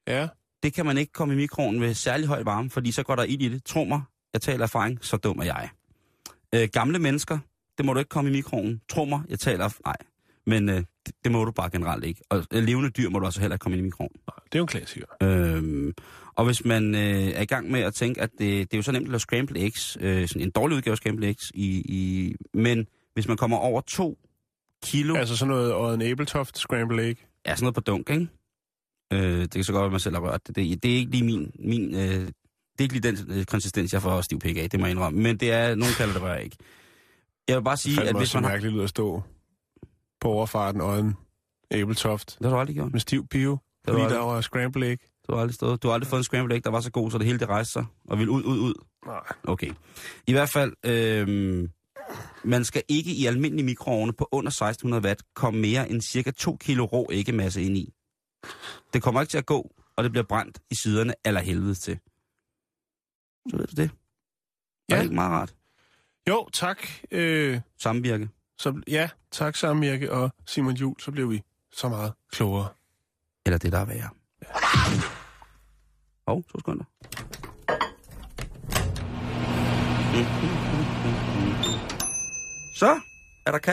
Ja. det kan man ikke komme i mikroen ved særlig høj varme, fordi så går der ild i det. Tro mig, jeg taler af erfaring, så dum er jeg. Øh, gamle mennesker, det må du ikke komme i mikroen. Tro mig, jeg taler af... Nej, men øh, det, det må du bare generelt ikke. Og øh, levende dyr må du altså heller ikke komme ind i mikroen. Det er jo en klassiker. Øhm, og hvis man øh, er i gang med at tænke, at det, det er jo så nemt at lave scrambled eggs, øh, sådan en dårlig udgave af scrambled eggs, i, i, men hvis man kommer over to kilo, Altså sådan noget Odden Abeltoft Scramble Egg. ja, sådan noget på dunk, ikke? Øh, det kan så godt være, at man selv har rørt det. Det, det er ikke lige min... min øh, det er ikke lige den øh, konsistens, jeg får stiv pik af, det må jeg indrømme. Men det er, nogen kalder det rør ikke. Jeg vil bare sige, at hvis man har... mærkeligt ud at stå på overfarten Odden Abeltoft Det har du aldrig gjort. med stiv pio. Det Fordi der var Scramble Egg. du har aldrig stået. Du har aldrig fået en scrambled egg, der var så god, så det hele det rejste sig og ville ud, ud, ud. Nej. Okay. I hvert fald, øh, man skal ikke i almindelige mikroovne på under 1600 watt komme mere end cirka 2 kilo rå æggemasse ind i. Det kommer ikke til at gå, og det bliver brændt i siderne eller helvede til. Så ved du det. Ja. Er Ja. det ikke meget rart? Jo, tak. Øh, Samvirke. så, ja, tak Samvirke og Simon Jul. Så blev vi så meget klogere. Eller det, der er værre. Hov, to sekunder. Så er der kat.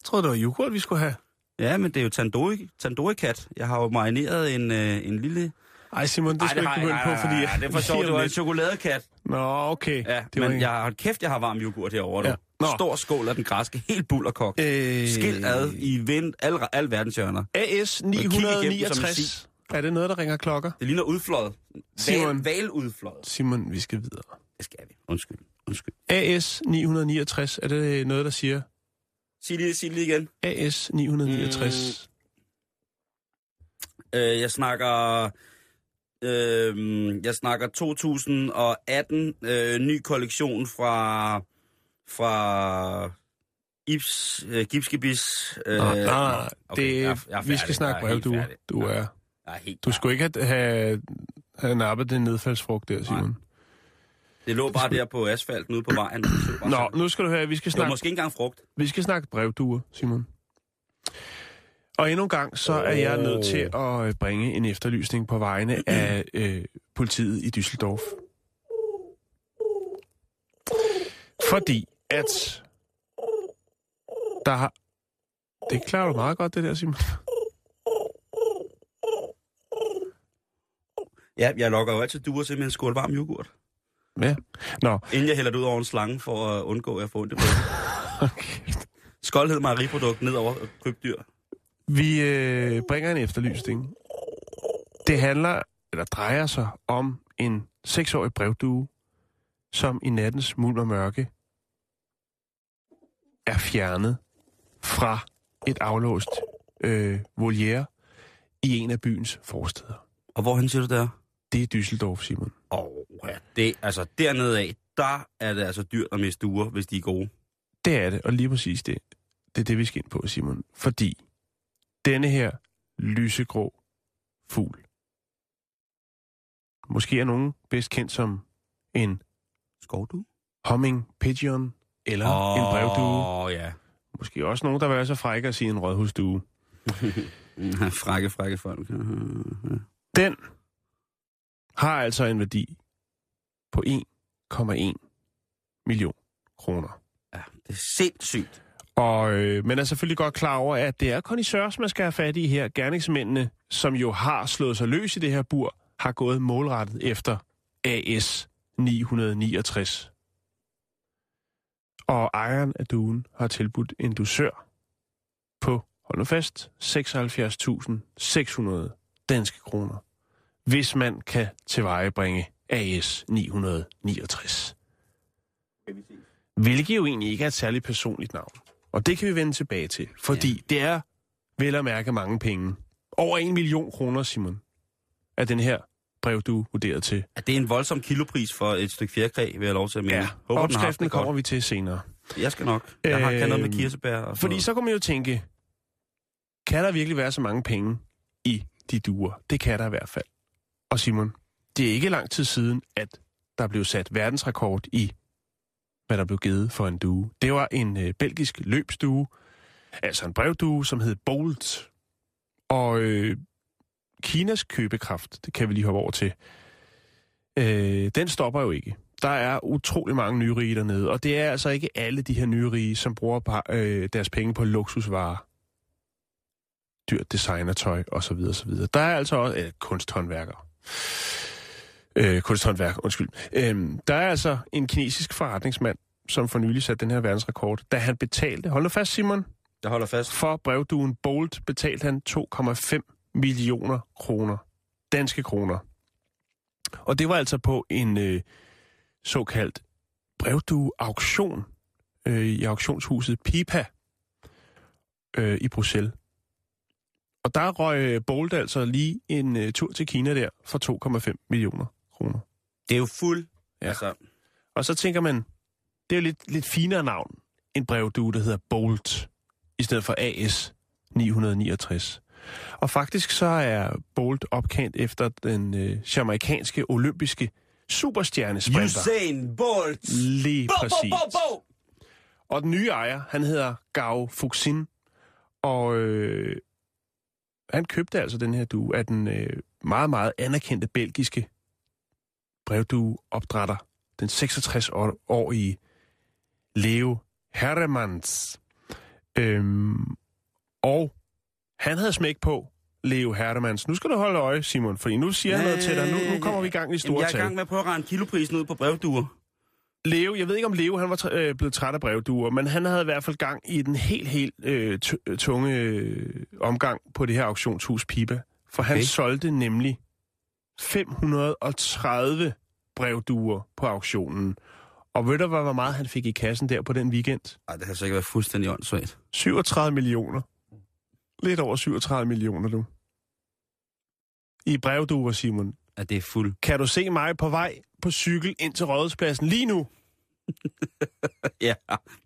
Jeg troede, det var yoghurt, vi skulle have. Ja, men det er jo tandoori, tandoori-kat. Jeg har jo marineret en, øh, en lille... Ej, Simon, det skal du ikke begynde på, fordi... Nej, det er for sjovt. Det var en chokoladekat. Nå, okay. Ja, det men jeg har kæft, jeg har varm yoghurt herovre. Ja. Nå. Stor skål af den græske, helt bullerkogt. Øh, Skilt ad i vind, al, al verdens hjørner. AS kig igennem som en 969. Er det noget, der ringer klokker? Det ligner udfløjet. Simon. Val, valudfløjet. Simon, vi skal videre. Det skal vi. Undskyld. Undskyld. AS 969, er det noget, der siger? Sig lige, sig lige igen. AS 969. Øh, jeg snakker... Øh, jeg snakker 2018 øh, ny kollektion fra fra Ibs, øh, Gipskibis. Øh, nej, nej, okay, det, jeg er- jeg er vi skal snakke brev, du, du er. Jeg er helt Du skulle ikke have, have, have nappet den nedfaldsfrugt der, Simon. Det lå bare der på asfalten ude på vejen. Det Nå, nu skal du høre, vi skal det snakke, måske ikke engang frugt. vi skal snakke brevduer, Simon. Og endnu en gang, så er jeg nødt til at øh, bringe en efterlysning på vegne af øh, politiet i Düsseldorf. Fordi at der har... Det klarer du meget godt, det der, Simon. Ja, jeg lokker jo altid duer til med en skål varm yoghurt. Ja. Nå, Inden jeg hælder det ud over en slange for at undgå, at jeg får ondt i okay. Skoldhed mejeriprodukt ned over krybdyr. Vi øh, bringer en efterlysning. Det handler, eller drejer sig om en seksårig brevdue, som i nattens mulm og mørke er fjernet fra et aflåst øh, voliere i en af byens forsteder. Og hvorhen siger du der? Det er Düsseldorf, Simon. Åh, oh, ja. Det, altså dernede af, der er det altså dyrt at miste duer, hvis de er gode. Det er det, og lige præcis det. Det er det, vi skal ind på, Simon. Fordi denne her lysegrå fugl, måske er nogen bedst kendt som en Skovdue? humming pigeon eller oh. en brevdue. Åh, ja. Måske også nogen, der vil være så frække at sige en rådhusdue. frække, frække folk. Den har altså en værdi på 1,1 million kroner. Ja, det er sindssygt. Og øh, man er selvfølgelig godt klar over, at det er connoisseurs, man skal have fat i her. Gerningsmændene, som jo har slået sig løs i det her bur, har gået målrettet efter AS 969. Og ejeren af duen har tilbudt en dusør på, hold nu fast, 76.600 danske kroner, hvis man kan tilvejebringe AS 969. Hvilket jo egentlig ikke er et særligt personligt navn. Og det kan vi vende tilbage til, fordi ja. det er vel at mærke mange penge. Over en million kroner, Simon, er den her brev, du vurderet til. Er det en voldsom kilopris for et stykke fjerkræ, vil jeg have lov til at mene? Håber, har haft opskriften godt. kommer vi til senere. Jeg skal nok. Jeg har kan noget med Øhm, kirsebær. Og Fordi så kan man jo tænke, kan der virkelig være så mange penge i de duer? Det kan der i hvert fald. Og Simon, det er ikke lang tid siden, at der blev sat verdensrekord i, hvad der blev givet for en due. Det var en øh, belgisk løbsdue, altså en brevdue, som hed Bolt. Og øh, Kinas købekraft, det kan vi lige hoppe over til, øh, den stopper jo ikke. Der er utrolig mange nyrige dernede, og det er altså ikke alle de her nyrige, som bruger par, øh, deres penge på luksusvarer. Dyrt designertøj osv. osv. Der er altså også øh, kunsthåndværkere. Øh, kunsthåndværk, undskyld. Øh, der er altså en kinesisk forretningsmand, som for nylig satte den her verdensrekord, da han betalte, hold nu fast Simon, Jeg holder fast. for brevduen Bolt betalte han 2,5 millioner kroner. Danske kroner. Og det var altså på en øh, såkaldt brevdue-auktion øh, i auktionshuset Pipa øh, i Bruxelles. Og der røg øh, Bolt altså lige en øh, tur til Kina der for 2,5 millioner kroner. Det er jo fuld. Ja. Altså, Og så tænker man, det er jo lidt, lidt finere navn, en brevdue, der hedder Bolt, i stedet for AS 969. Og faktisk så er Bolt opkendt efter den øh, jamaikanske olympiske superstjernesprinter. Usain Bolt! Lige Bo, præcis. bo, bo, bo! Og den nye ejer, han hedder Gao Fuxin, og øh, han købte altså den her due af den øh, meget, meget anerkendte belgiske brevdue opdrætter, den 66-årige Leo Herremans. Øhm, og han havde smæk på, Leo Herremans. Nu skal du holde øje, Simon, for nu siger han noget til dig. Nu, nu kommer vi i gang i store Jamen, jeg er i tal. gang med at prøve at regne kiloprisen ud på brevduer. Leo, jeg ved ikke om Leo han var øh, blevet træt af brevduer, men han havde i hvert fald gang i den helt, helt øh, t- tunge øh, omgang på det her auktionshus Piba. For han Okay. solgte nemlig 530 brevduer på auktionen. Og ved du, hvad, hvor meget han fik i kassen der på den weekend? Ej, det har sikkert været fuldstændig åndssvagt. 37 millioner. Lidt over 37 millioner, du. I brevduer, Simon. At det er fuld. Kan du se mig på vej på cykel ind til Rådhuspladsen lige nu? Ja,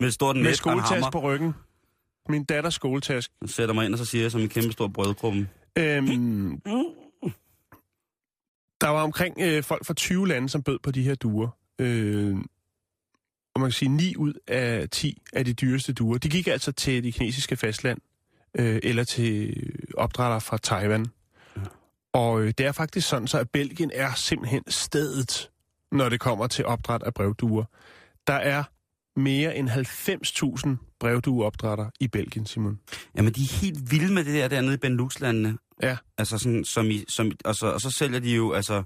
med et stort net Med hammer. på ryggen. Min datters skoletaske. Jeg sætter mig ind, og så siger jeg som en kæmpe stor brødkrumme. Øhm, der var omkring øh, folk fra 20 lande, som bød på de her duer. Øh, og man kan sige, 9 ud af 10 af de dyreste duer, de gik altså til det kinesiske fastland, øh, eller til opdrættere fra Taiwan. Og øh, det er faktisk sådan, så at Belgien er simpelthen stedet, når det kommer til opdræt af brevduer. Der er mere end 90.000 brevdueopdrætter i Belgien, Simon. Jamen, de er helt vilde med det der dernede i Benelux-landene. Ja. Altså sådan, som i, som, og, så, og så sælger de jo, altså...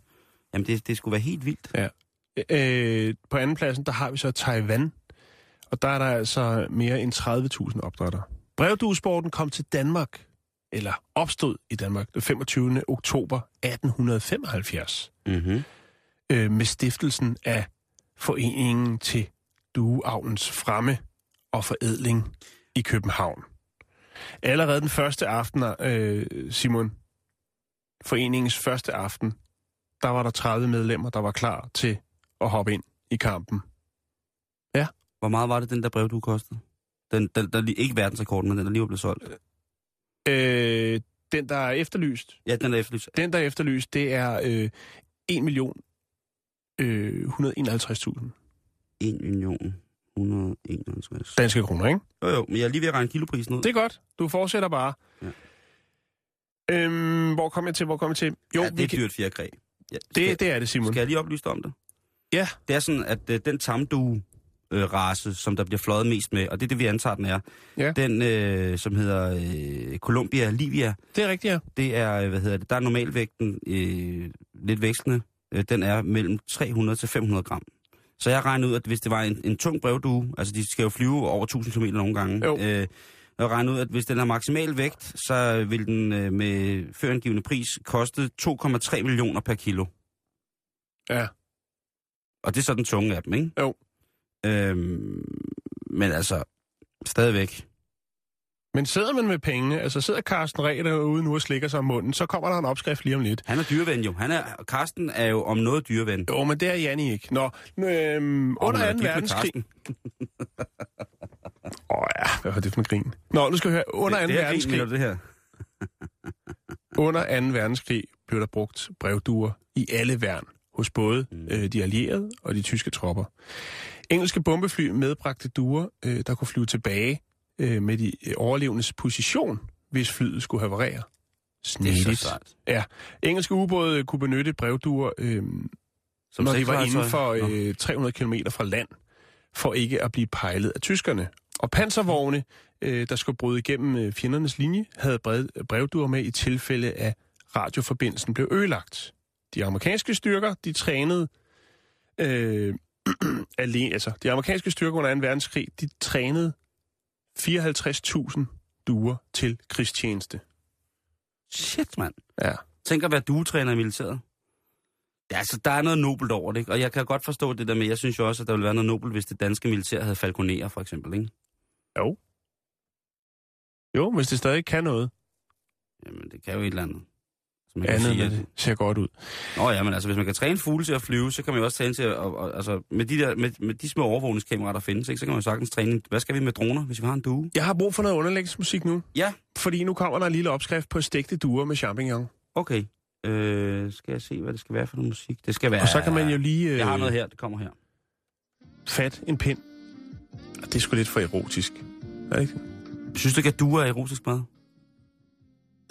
Jamen, det, det skulle være helt vildt. Øh, på anden pladsen, der har vi så Taiwan, og der er der altså mere end 30.000 opdrætter. Brevduesporten kom til Danmark, eller opstod i Danmark, den 25. oktober 1875, Mm-hmm. øh, med stiftelsen af Foreningen til Dueavlens Fremme og Forædling i København. Allerede den første aften, øh, Simon, foreningens første aften, der var der 30 medlemmer, der var klar til at hoppe ind i kampen. Hvor meget var det, den der brevdue kostede? Den, den, der, lige- ikke verdensrekorden, men den, der lige var blevet solgt. Øh, den, der er efterlyst, Ja, den der efterlyst. den, der er efterlyst, det er øh, 1 million øh, 151.000 1 million 151. danske kroner, ikke? Jo, jo, men jeg er lige ved at regne kiloprisen ud. Det er godt. Du fortsætter bare. Ja. Øhm, hvor kom jeg til? Hvor kom jeg til? Jo, ja, det er kan... dyrt fjerkræ. Ja, skal, det, det er det, Simon. skal jeg lige oplyse dig om det? Ja. Det er sådan, at øh, den tamdue øh, race, som der bliver fløjet mest med, og det er det, vi antager, den er, Ja. den, øh, som hedder øh, Columbia Livia, Det er rigtigt, ja. det er, øh, hvad hedder det, der er normalvægten øh, lidt vekslende. Øh, den er mellem 300 til 500 gram. Så jeg regner ud, at hvis det var en, en tung brevdue, altså de skal jo flyve over 1000 km nogle gange, Jo. øh, jeg regner ud, at hvis den har maksimal vægt, så vil den øh, med førangivende pris koste 2,3 millioner per kilo. Ja. Og det er så den tunge af dem, ikke? Jo. Øhm, men altså, stadigvæk. Men sidder man med pengene, altså sidder Carsten Ræ derude nu og slikker sig om munden, så kommer der en opskrift lige om lidt. Han er dyreven jo. Han er, Karsten er jo om noget dyreven. Jo, men det er Janni ikke. Nå, øhm, under men 2. jeg er gift med verdenskrig... Åh oh, ja, hvad var det for en grin? Nå, nu skal vi høre. Under 2. det, det er verdenskrig... Grin, mener du det her. Under 2. verdenskrig blev der brugt brevduer i alle værn hos både Mm. øh, de allierede og de tyske tropper. Engelske bombefly medbragte duer, øh, der kunne flyve tilbage øh, med de øh, overlevendes position, hvis flyet skulle haverere. Er Snedigt. Ja, engelske ubåde kunne benytte brevduer, øh, Som når de var inden sexlegetøj. for øh, 300 km fra land, for ikke at blive pejlet af tyskerne. Og panservogne, øh, der skulle bryde igennem øh, fjendernes linje, havde brev, brevduer med i tilfælde af radioforbindelsen blev ødelagt. De amerikanske styrker, de trænede øh, alene, altså de amerikanske styrker under 2. verdenskrig, de trænede 54.000 duer til krigstjeneste. Shit, mand. Ja. Tænk at være duetræner i militæret. Ja, altså, der er noget nobelt over det, ikke? Og jeg kan godt forstå det der med, jeg synes jo også, at der ville være noget nobelt, hvis det danske militær havde falconerer, for eksempel, ikke? Jo. Jo, hvis det stadig kan noget. Jamen, det kan jo et eller andet. Så man kan Andet sige, at... det ser godt ud. Nå ja, men altså, hvis man kan træne fugle til at flyve, så kan man jo også træne til at... Og, og, altså, med de, der, med, med de små overvågningskameraer, der findes, ikke, så kan man jo sagtens træne... Hvad skal vi med droner, hvis vi har en due? Jeg har brug for noget underlægningsmusik nu, Ja, fordi nu kommer der en lille opskrift på stegte duer med champignon. okay. Øh, skal jeg se, hvad det skal være for noget musik? Det skal være... Og så kan man jo lige Jeg har øh, noget her, det kommer her. fat en pind. Det er sgu lidt for erotisk. Er det ikke? Synes du ikke, at duer er erotisk mad?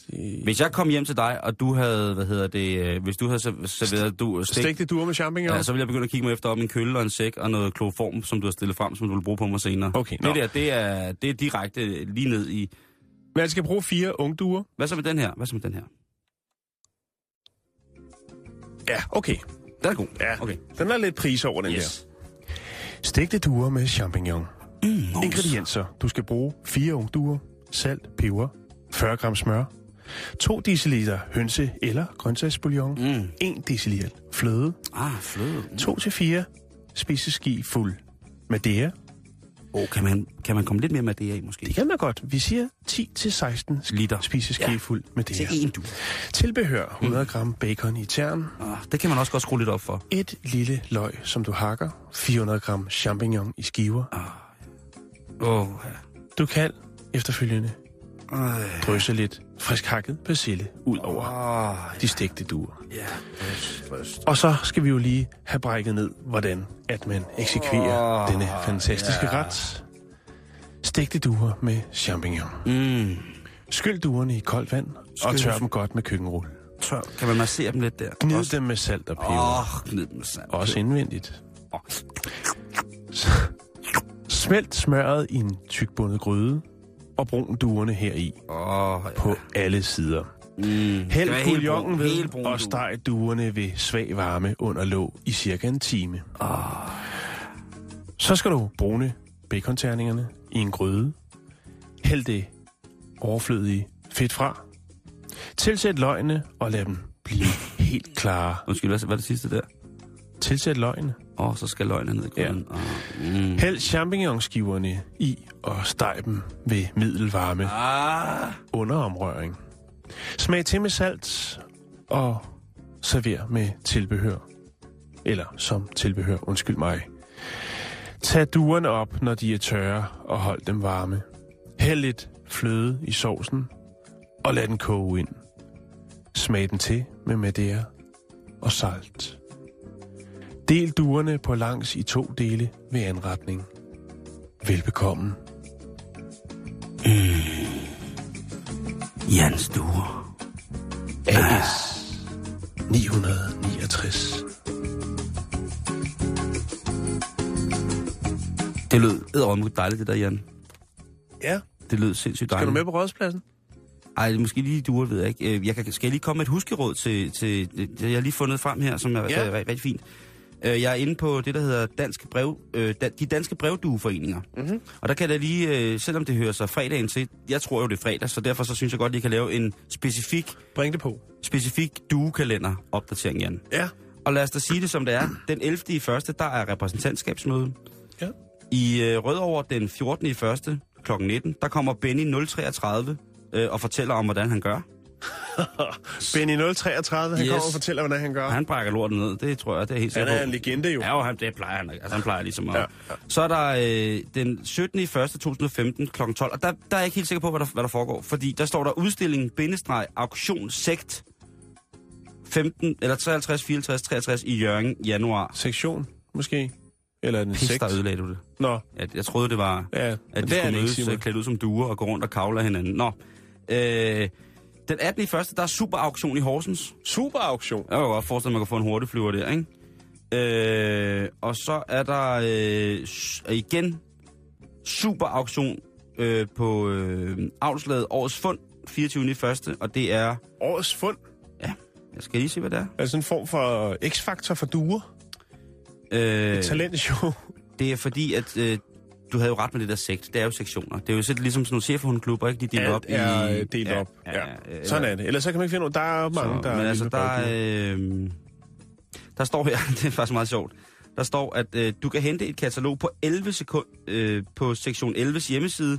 Det... Hvis jeg kom hjem til dig, og du havde, hvad hedder det, øh, hvis du havde serv- serveret du, stik, Stegte duer med champignon? ja, så ville jeg begynde at kigge mig efter om en kølle og en sæk og noget kloform, som du har stillet frem, som du vil bruge på mig senere. Okay, det der, det er, det er direkte lige ned i... Man skal bruge fire ungduer. Hvad så med den her? Hvad så med den her? Ja, okay. Den er god. Ja, Okay. Den er lidt pris over, den Yes. der. Stegte duer med champignon. Mm, Ingredienser. Du skal bruge fire ungduer, salt, peber, 40 gram smør, 2 dl hønse- eller grøntsagsbouillon, Mm. 1 dl fløde, Ah, fløde. 2-4 spiseski fuld Madeira. Oh, kan, man, kan man komme lidt mere med det af, måske? Det kan man godt. Vi siger 10-16 Liter. spiseski Ja. fuld Madeira. Til en du. Tilbehør 100 gram bacon i tern, Ah, det kan man også godt skrue lidt op for. et lille løg, som du hakker, 400 gram champignon i skiver. Åh, oh, Du kan efterfølgende ja. drysse lidt frisk hakket persille ud over Åh, de stegte duer. ja. Drøst, drøst. Og så skal vi jo lige have brækket ned, hvordan at man eksekverer oh, denne fantastiske ja. ret. Stegte duer med champignon. Mm. Skyld duerne i koldt vand og tør dem godt med køkkenrulle. Tør. Kan man massere dem lidt der? Gnid Også- dem med salt og peber. Åh, oh, gnid dem med salt. Også indvendigt. Åh. Smelt smøret i en tykbundet gryde og brun duerne heri Åh, ja. på alle sider. Mm. Hæld brun- ved brun og steg duerne ved svag varme under låg i cirka en time. Så skal du brune baconterningerne i en gryde. Hæld det overflødige fedt fra. Tilsæt løgene og lad dem blive helt klare. Undskyld, hvad er det sidste der? Tilsæt løgene. Oh, så skal løgene ned i gryden. Ja. Oh, mm. Hæld champignonskiverne i og steg dem ved middelvarme Ah. under omrøring. Smag til med salt og server med tilbehør. Eller som tilbehør, undskyld mig. Tag duerne op, når de er tørre, og hold dem varme. Hæld lidt fløde i sovsen, og lad den koge ind. Smag den til med madeira og salt. Del duerne på langs i to dele ved anretning. Velbekomme. Jans duer. AS 969. Det lød edderrømme dejligt, det der, Jan. Ja, Det lød sindssygt skal dejligt. du med på rådspladsen? Ej, det måske lige duer, ved jeg ikke. Øh, Jeg kan, skal jeg lige komme med et huskeråd til, til det, jeg har lige fundet frem her, som er, Ja. er rigtig fint. Øh, Jeg er inde på det, der hedder dansk brev, øh, de danske brevdueforeninger. Mm-hmm. Og der kan jeg lige, øh, selvom det hører sig fredagen til, jeg tror jo, det er fredag, så derfor så synes jeg godt, at jeg kan lave en specifik, Bring det på. specifik duekalender opdatering, Jan. Ja. Og lad os da sige det, som det er. Den 11. i første, der er repræsentantskabsmøde. Ja. I øh, Rødovre den 14. i første kl. 19, der kommer Benny 033 øh, og fortæller om, hvordan han gør. Benny 033, han Yes. kommer og fortæller, hvordan han gør. Han brækker lorten ned, det tror jeg, det er helt Han sikkert er en legende jo. Ja, og han, det plejer han. Altså, han plejer ligesom at... Ja, Ja. Så er der øh, den 17. i 1. 2015 kl. 12, og der, der er jeg ikke helt sikker på, hvad der, hvad der foregår. Fordi der står der udstilling, bindestreg, auktion, sekt, 15, eller 53, 54, 63 i Jørgen januar. Sektion, måske? Eller en Pis, sekt? der ødelagde du det. Nå, Jeg, jeg troede, det var, ja. at de det skulle mødes øh, klædt ud som duer og gå rundt og kavle hinanden. Nå. Øh, den 18. i 1. der er super auktion i Horsens. Super auktion. Jeg kan godt forestille, at man kan få en hurtigflyver der, ikke? Øh, og så er der øh, igen super auktion øh, på øh, afslaget Årets Fund, 24. i første, og det er... Årets fund. Jeg skal lige se, hvad det er. Altså en form for x-faktor for duer. Øh, Et talentshow. det er fordi, at øh, du havde jo ret med det der sekt. Det er jo sektioner. Det er jo sådan ligesom sådan nogle chefhundklubber, ikke? De deler Alt op i... er delt op. Ja, Ja, ja, Sådan er det. Ellers så kan man ikke finde ud. Der er mange, Så, der men er altså, der, er, øh, der står her, det er faktisk meget sjovt, der står, at øh, du kan hente et katalog på 11 sekunder øh, på sektion 11's hjemmeside,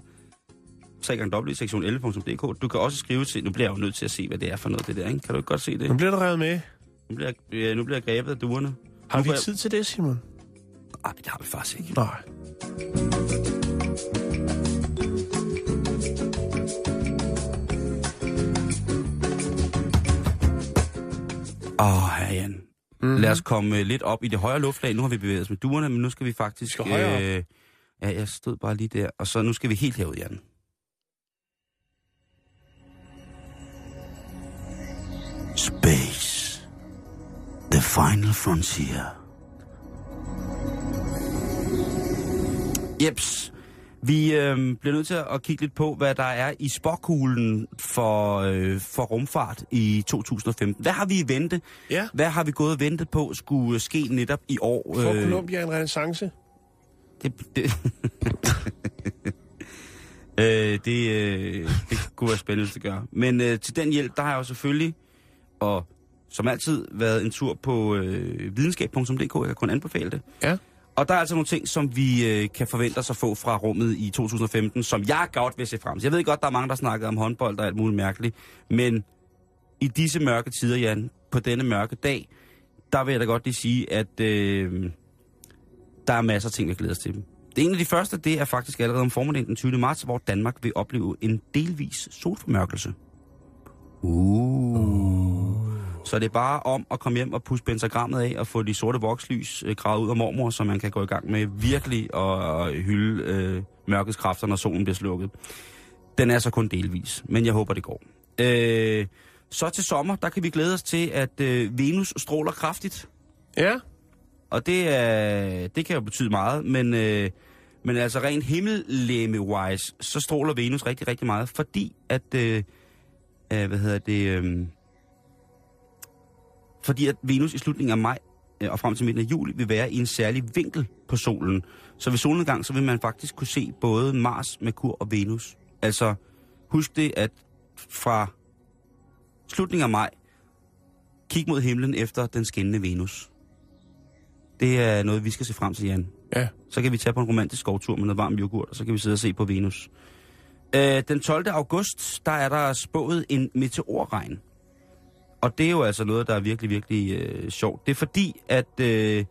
www.sektion11.dk. Du kan også skrive til, nu bliver jeg jo nødt til at se, hvad det er for noget, det der, ikke? Kan du ikke godt se det? Nu bliver du revet med. Nu bliver, øh, nu bliver jeg grebet af duerne. Har vi tid til det, Simon? Nej, det har vi faktisk ikke. Nej. Åh, oh, Jan. Mm-hmm. Lad os komme øh, lidt op i det højere luftlag. Nu har vi bevæget os med duerne, men nu skal vi faktisk... Skal. Øh, ja, jeg stod bare lige der. Og så nu skal vi helt herud, Jan. Space. The final frontier. Jeps. Vi øh, bliver nødt til at kigge lidt på, hvad der er i spåkuglen for, øh, for rumfart i 2015. Hvad har vi i vente? Ja. Hvad har vi gået og ventet på skulle ske netop i år? Får Øh, Columbia en renaissance? det, det, øh, det, øh, det kunne være spændende at gøre. Men øh, til den hjælp, der har jeg jo selvfølgelig, og som altid, været en tur på øh, videnskab.dk. Jeg kan kun anbefale det. Ja. Og der er altså nogle ting, som vi øh, kan forvente os at få fra rummet i 2015, som jeg godt vil se frem til. Jeg ved godt, der er mange, der snakker om håndbold og alt muligt mærkeligt, men i disse mørke tider, Jan, på denne mørke dag, der vil jeg da godt lige sige, at øh, der er masser af ting, vi glæder os til. Det ene af de første, det er faktisk allerede om formiddagen den 20. marts, hvor Danmark vil opleve en delvis solformørkelse. Uh. Så det er bare om at komme hjem og pusse pentagrammet af og få de sorte vokslys øh, gravet ud af mormor, så man kan gå i gang med virkelig at, hylde øh, mørkets kræfter, når solen bliver slukket. Den er så kun delvis, men jeg håber, det går. Øh, så til sommer, der kan vi glæde os til, at øh, Venus stråler kraftigt. Ja. Og det, er, det kan jo betyde meget, men, øh, men altså rent himmellegeme-wise, så stråler Venus rigtig, rigtig meget, fordi at, øh, øh, hvad hedder det, øh, fordi at Venus i slutningen af maj øh, og frem til midten af juli vil være i en særlig vinkel på solen. Så ved solnedgang, så vil man faktisk kunne se både Mars, Merkur og Venus. Altså, husk det, at fra slutningen af maj, kig mod himlen efter den skinnende Venus. Det er noget, vi skal se frem til, Jan. Ja. Så kan vi tage på en romantisk skovtur med noget varm yoghurt, og så kan vi sidde og se på Venus. Øh, den 12. august, der er der spået en meteorregn. Og det er jo altså noget, der er virkelig, virkelig øh, sjovt. Det er fordi, at øh,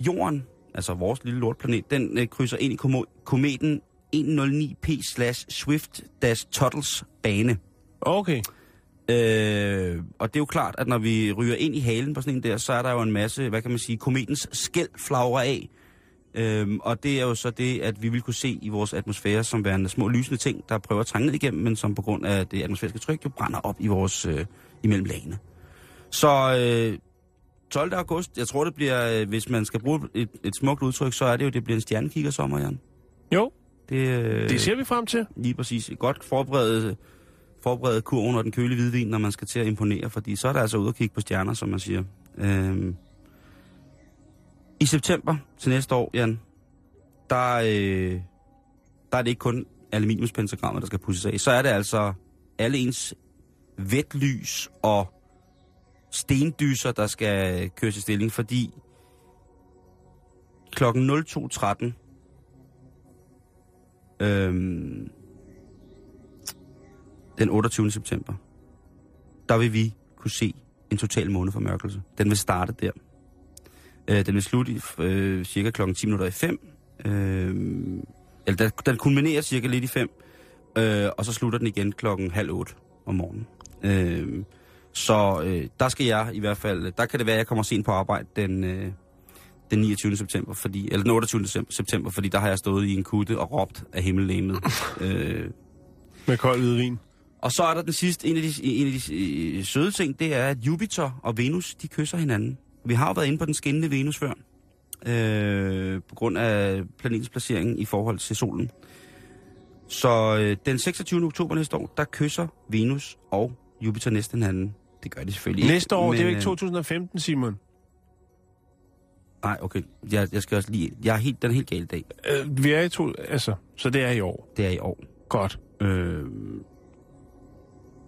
jorden, altså vores lille lortplanet, den øh, krydser ind i komo- kometen 109P slash Swift dash Tuttles bane. Okay. Øh, og det er jo klart, at når vi ryger ind i halen på sådan en der, så er der jo en masse, hvad kan man sige, kometens skæld flagrer af. Øhm, og det er jo så det, at vi vil kunne se i vores atmosfære som værende små lysende ting, der prøver at trænge ned igennem, men som på grund af det atmosfæriske tryk jo brænder op i vores øh, imellem lagene. Så øh, 12. august, jeg tror det bliver, øh, hvis man skal bruge et, et smukt udtryk, så er det jo, det bliver en stjernekiggersommer, Jan. Jo, Det, øh, det ser vi frem til. Lige præcis. Godt forberede, forberede kurven og den kølige hvidvin, når man skal til at imponere, fordi så er der altså ud at kigge på stjerner, som man siger. Øhm. I september til næste år, Jan, der, øh, der er det ikke kun aluminiumspentagrammer, der skal pusses af. Så er det altså alle ens vetlys og stendyser, der skal køres i stilling, fordi klokken 02.13 øhm, den 28. september, der vil vi kunne se en total måneformørkelse. Den vil starte der. Øh, den vil slutte i øh, cirka klokken 10 minutter i 5. Øh, eller den kulminerer cirka lidt i 5. Øh, og så slutter den igen klokken halv 8 om morgenen. Øh, så øh, der skal jeg i hvert fald, der kan det være, at jeg kommer sent på arbejde den, øh, den 29. september, fordi, eller den 28. september, fordi der har jeg stået i en kutte og råbt af himmellegemet. øh, Med kold hvidvin. og så er der den sidste, en af de, en af de øh, søde ting, det er, at Jupiter og Venus, de kysser hinanden. Vi har jo været inde på den skinnende Venus før, øh, på grund af planetens placering i forhold til solen. Så øh, den 26. oktober næste år, der kysser Venus og Jupiter næsten hinanden. Det gør de selvfølgelig ikke. Næste år, det er jo men, ikke øh, 2015, Simon. Nej, okay. Jeg, jeg skal også lige... Jeg er helt, den er helt gal i dag. Øh, vi er i to... Altså, så det er i år. Det er i år. Godt. Øh, det er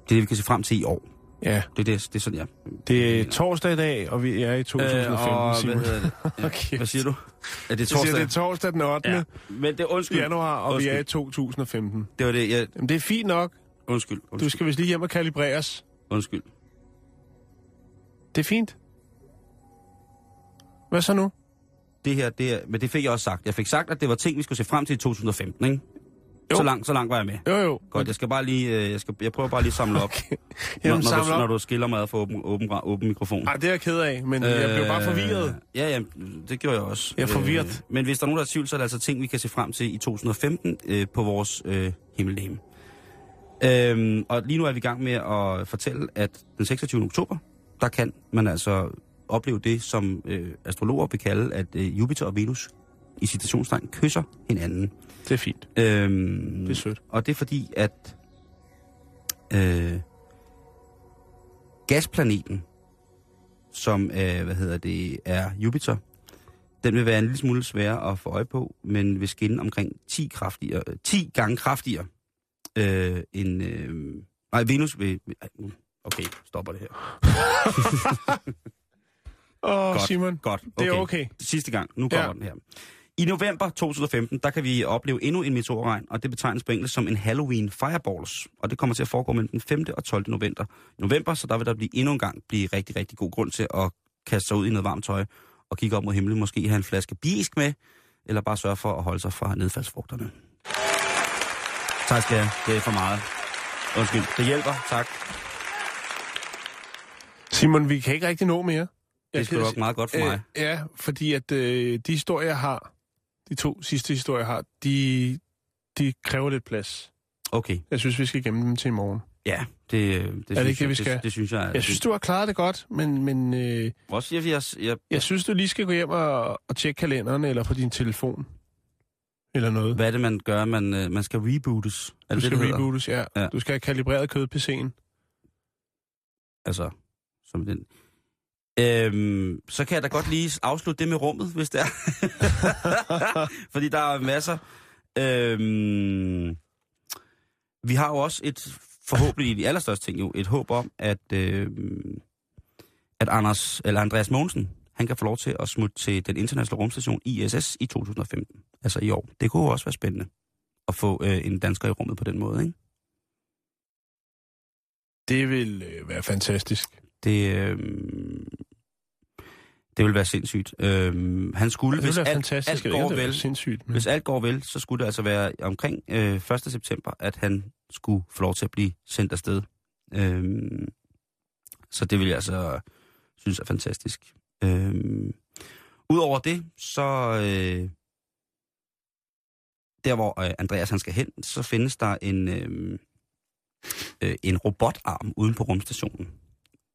det, vi kan se frem til i år. Ja, Det er, det, det er sådan, ja. det er torsdag i dag, og vi er i 2015, øh, og, Simon. hvad hedder det? Ja, Okay. Hvad siger du? Er det Jeg siger, torsdag? det er torsdag den 8. Ja. Men det er undskyld. januar, og vi er i Undskyld. 2015. Det var det, jeg... Jamen, det er fint nok. Undskyld. Du Undskyld. skal vist lige hjem og kalibreres. undskyld. Det er fint. Hvad så nu? Det her, det er... Men det fik jeg også sagt. Jeg fik sagt, at det var ting, vi skulle se frem til i 2015, ikke? Jo. Så langt, så langt var jeg med. Jo, jo. Godt, jeg skal bare lige... øh, Jeg, skal, jeg prøver bare lige at samle op, Okay. når, Jamen, når, samle du, op. når du skiller mig for åben, åben, åben mikrofon. Ej, det er jeg ked af, men øh, jeg blev bare forvirret. Ja, ja, det gjorde jeg også. Jeg er forvirret. Øh, men hvis der er nogen, der er tvivl, så er det altså ting, vi kan se frem til i 2015 øh, på vores øh, himmellegeme. Øhm, og lige nu er vi i gang med at fortælle, at den 26. oktober, der kan man altså opleve det, som øh, astrologer vil kalde, at øh, Jupiter og Venus i citationstegn kysser hinanden. Det er fint. Øhm, Det er sødt. Og det er fordi, at øh, gasplaneten, som øh, hvad hedder det, er Jupiter, den vil være en lille smule sværere at få øje på, men vil skinne omkring 10, kraftigere, 10 gange kraftigere øh, end... Øh, nej, Venus vil... Okay, stopper det her. Åh, Godt. Simon, Godt. det er okay. Sidste gang. Nu kommer Ja. den her. I november 2015, der kan vi opleve endnu en meteorregn, og det betegnes på engelsk som en Halloween Fireballs. Og det kommer til at foregå mellem den 5. og 12. november. november, så der vil der blive endnu en gang blive rigtig, rigtig god grund til at kaste sig ud i noget varmt tøj og kigge op mod himlen. Måske have en flaske bisk med, eller bare sørge for at holde sig fra nedfaldsfrugterne. Tak skal jeg. Det er for meget. Undskyld. Det hjælper. Tak. Simon, vi kan ikke rigtig nå mere. Det er kan nok meget godt for mig. Øh, ja, fordi at øh, de historier, jeg har, de to sidste historier, jeg har, de, de kræver lidt plads. Okay. Jeg synes, vi skal gemme dem til i morgen. Ja, det, det, det, det synes ikke det, vi jeg, skal? Det, det synes jeg. Jeg synes, du har klaret det godt, men, men øh, Også jeg, jeg, jeg, jeg synes, du lige skal gå hjem og, og tjekke kalenderen eller på din telefon. Eller noget. Hvad er det, man gør? Man, øh, man skal rebootes. Er Du det skal det, rebootes, ja. Ja. Du skal have kalibreret kød-PC'en. Altså, som den. Øhm, så kan jeg da godt lige afslutte det med rummet, hvis det er. Fordi der er masser. Øhm, vi har jo også et, forhåbentlig i de allerstørste ting jo, et håb om, at, øhm, at Anders, eller Andreas Mogensen, han kan få lov til at smutte til den internationale rumstation ISS i 2015. Altså i år. Det kunne jo også være spændende at få øh, en dansker i rummet på den måde, ikke? Det vil øh, være fantastisk. Det, øh, det vil være sindssygt. Øh, han skulle, hvis være alt, fantastisk. alt går vel, sindssygt. Men... hvis alt går vel, så skulle det altså være omkring øh, 1. september, at han skulle få lov til at blive sendt afsted. Øh, så det vil jeg altså synes er fantastisk. Øh, Udover det, så øh, der hvor øh, Andreas han skal hen, så findes der en, øh, øh, en robotarm uden på rumstationen.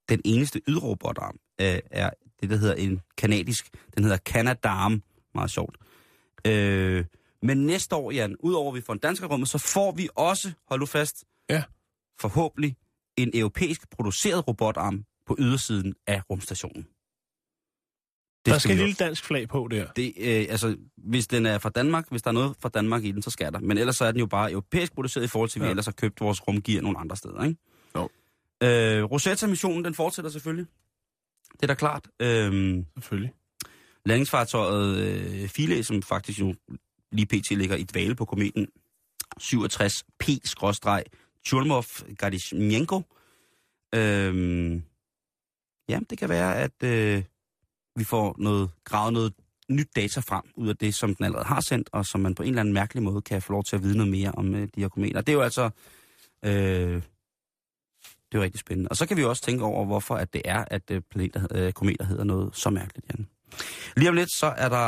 Den eneste ydrobotarm øh, er det, der hedder en kanadisk, den hedder Canadarm, meget sjovt. Øh, men næste år, Jan, udover vi får en dansk rummet, så får vi også, hold nu fast, Ja. forhåbentlig en europæisk produceret robotarm på ydersiden af rumstationen. Der skal vi et lille dansk flag på der. det, øh, altså, hvis den er fra Danmark, hvis der er noget fra Danmark i den, så skal der. Men ellers så er den jo bare europæisk produceret i forhold til, at vi Ja. ellers har købt vores rumgear nogle andre steder, ikke? Jo. Øh, Rosetta-missionen, den fortsætter selvfølgelig. Det er da klart. Øh, Selvfølgelig. landingsfartøjet øh, Philae, som faktisk jo lige pt. ligger i dvale på kometen 67P-Chulmov-Gardishenko. Øh, ja, det kan være, at øh, vi får noget, gravet noget nyt data frem ud af det, som den allerede har sendt, og som man på en eller anden mærkelig måde kan få lov til at vide noget mere om øh, de her kometer. Det er jo altså... Øh, det er rigtig spændende. Og så kan vi også tænke over, hvorfor at det er, at øh, planeter, øh, kometer hedder noget så mærkeligt, Jan. Lige om lidt, så er der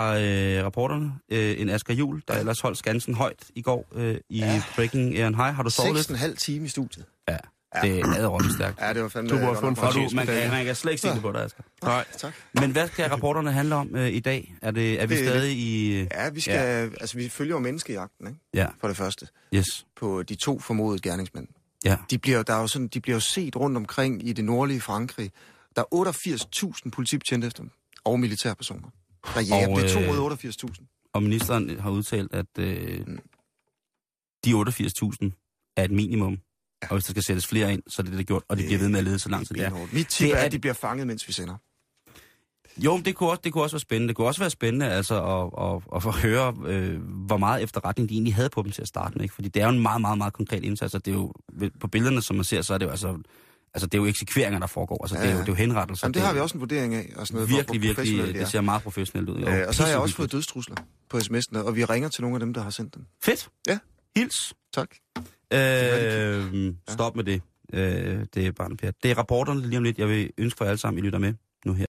øh, rapporterne. Øh, en Asger Jul, der ellers holdt skansen højt i går øh, i ja. Breaking Air High. Har du sovet lidt? 6,5 time i studiet. Ja, det er adråbende stærkt. Ja, det var fandme... Du burde få en fortjeneste man, kan, man kan slet ikke se det på dig, Asger. Nej. Tak. Men hvad skal rapporterne handle om øh, i dag? Er, det, er vi Det- stadig i... øh, Ja, vi skal... Ja. Altså, vi følger jo menneskejagten, ikke? Ja, For det første. yes. På de to formodede gerningsmænd. Ja. De bliver, jo- der er jo sådan, de bliver jo set rundt omkring i det nordlige Frankrig. Der er 88.000 politibetjente efter dem. Og militærpersoner. Der jager. Og, det er to øh, ud af 88.000. Og ministeren har udtalt, at øh, Mm. de 88.000 er et minimum. Ja. Og hvis der skal sættes flere ind, så er det det, der er gjort, og det bliver ved med at lede så lang tid. Det Ja. er. Mit tip Det er, at de bliver fanget, mens vi sender. Jo, det kunne, også, det kunne også være spændende. Det kunne også være spændende altså, at, at, at få høre, øh, hvor meget efterretning de egentlig havde på dem til at starte med. Ikke? Fordi det er jo en meget, meget, meget konkret indsats, og det er jo, på billederne, som man ser, så er det jo altså, altså det er jo eksekveringer, der foregår. Altså, Ja, det, er jo, ja. det er jo henrettelser. Jamen, det har vi også en vurdering af. Og sådan noget, Virkelig, hvor, virkelig, det er. ser meget professionelt ud. Jo, Øh, og så har jeg også fået dødstrusler på sms'en, og vi ringer til nogle af dem, der har sendt dem. Fedt. Ja. Hils. Tak. Øh, stop med det. Øh, det er bare en pjat. Det er rapporterne lige om lidt. Jeg vil ønske for jer alle sammen, I lytter med nu her.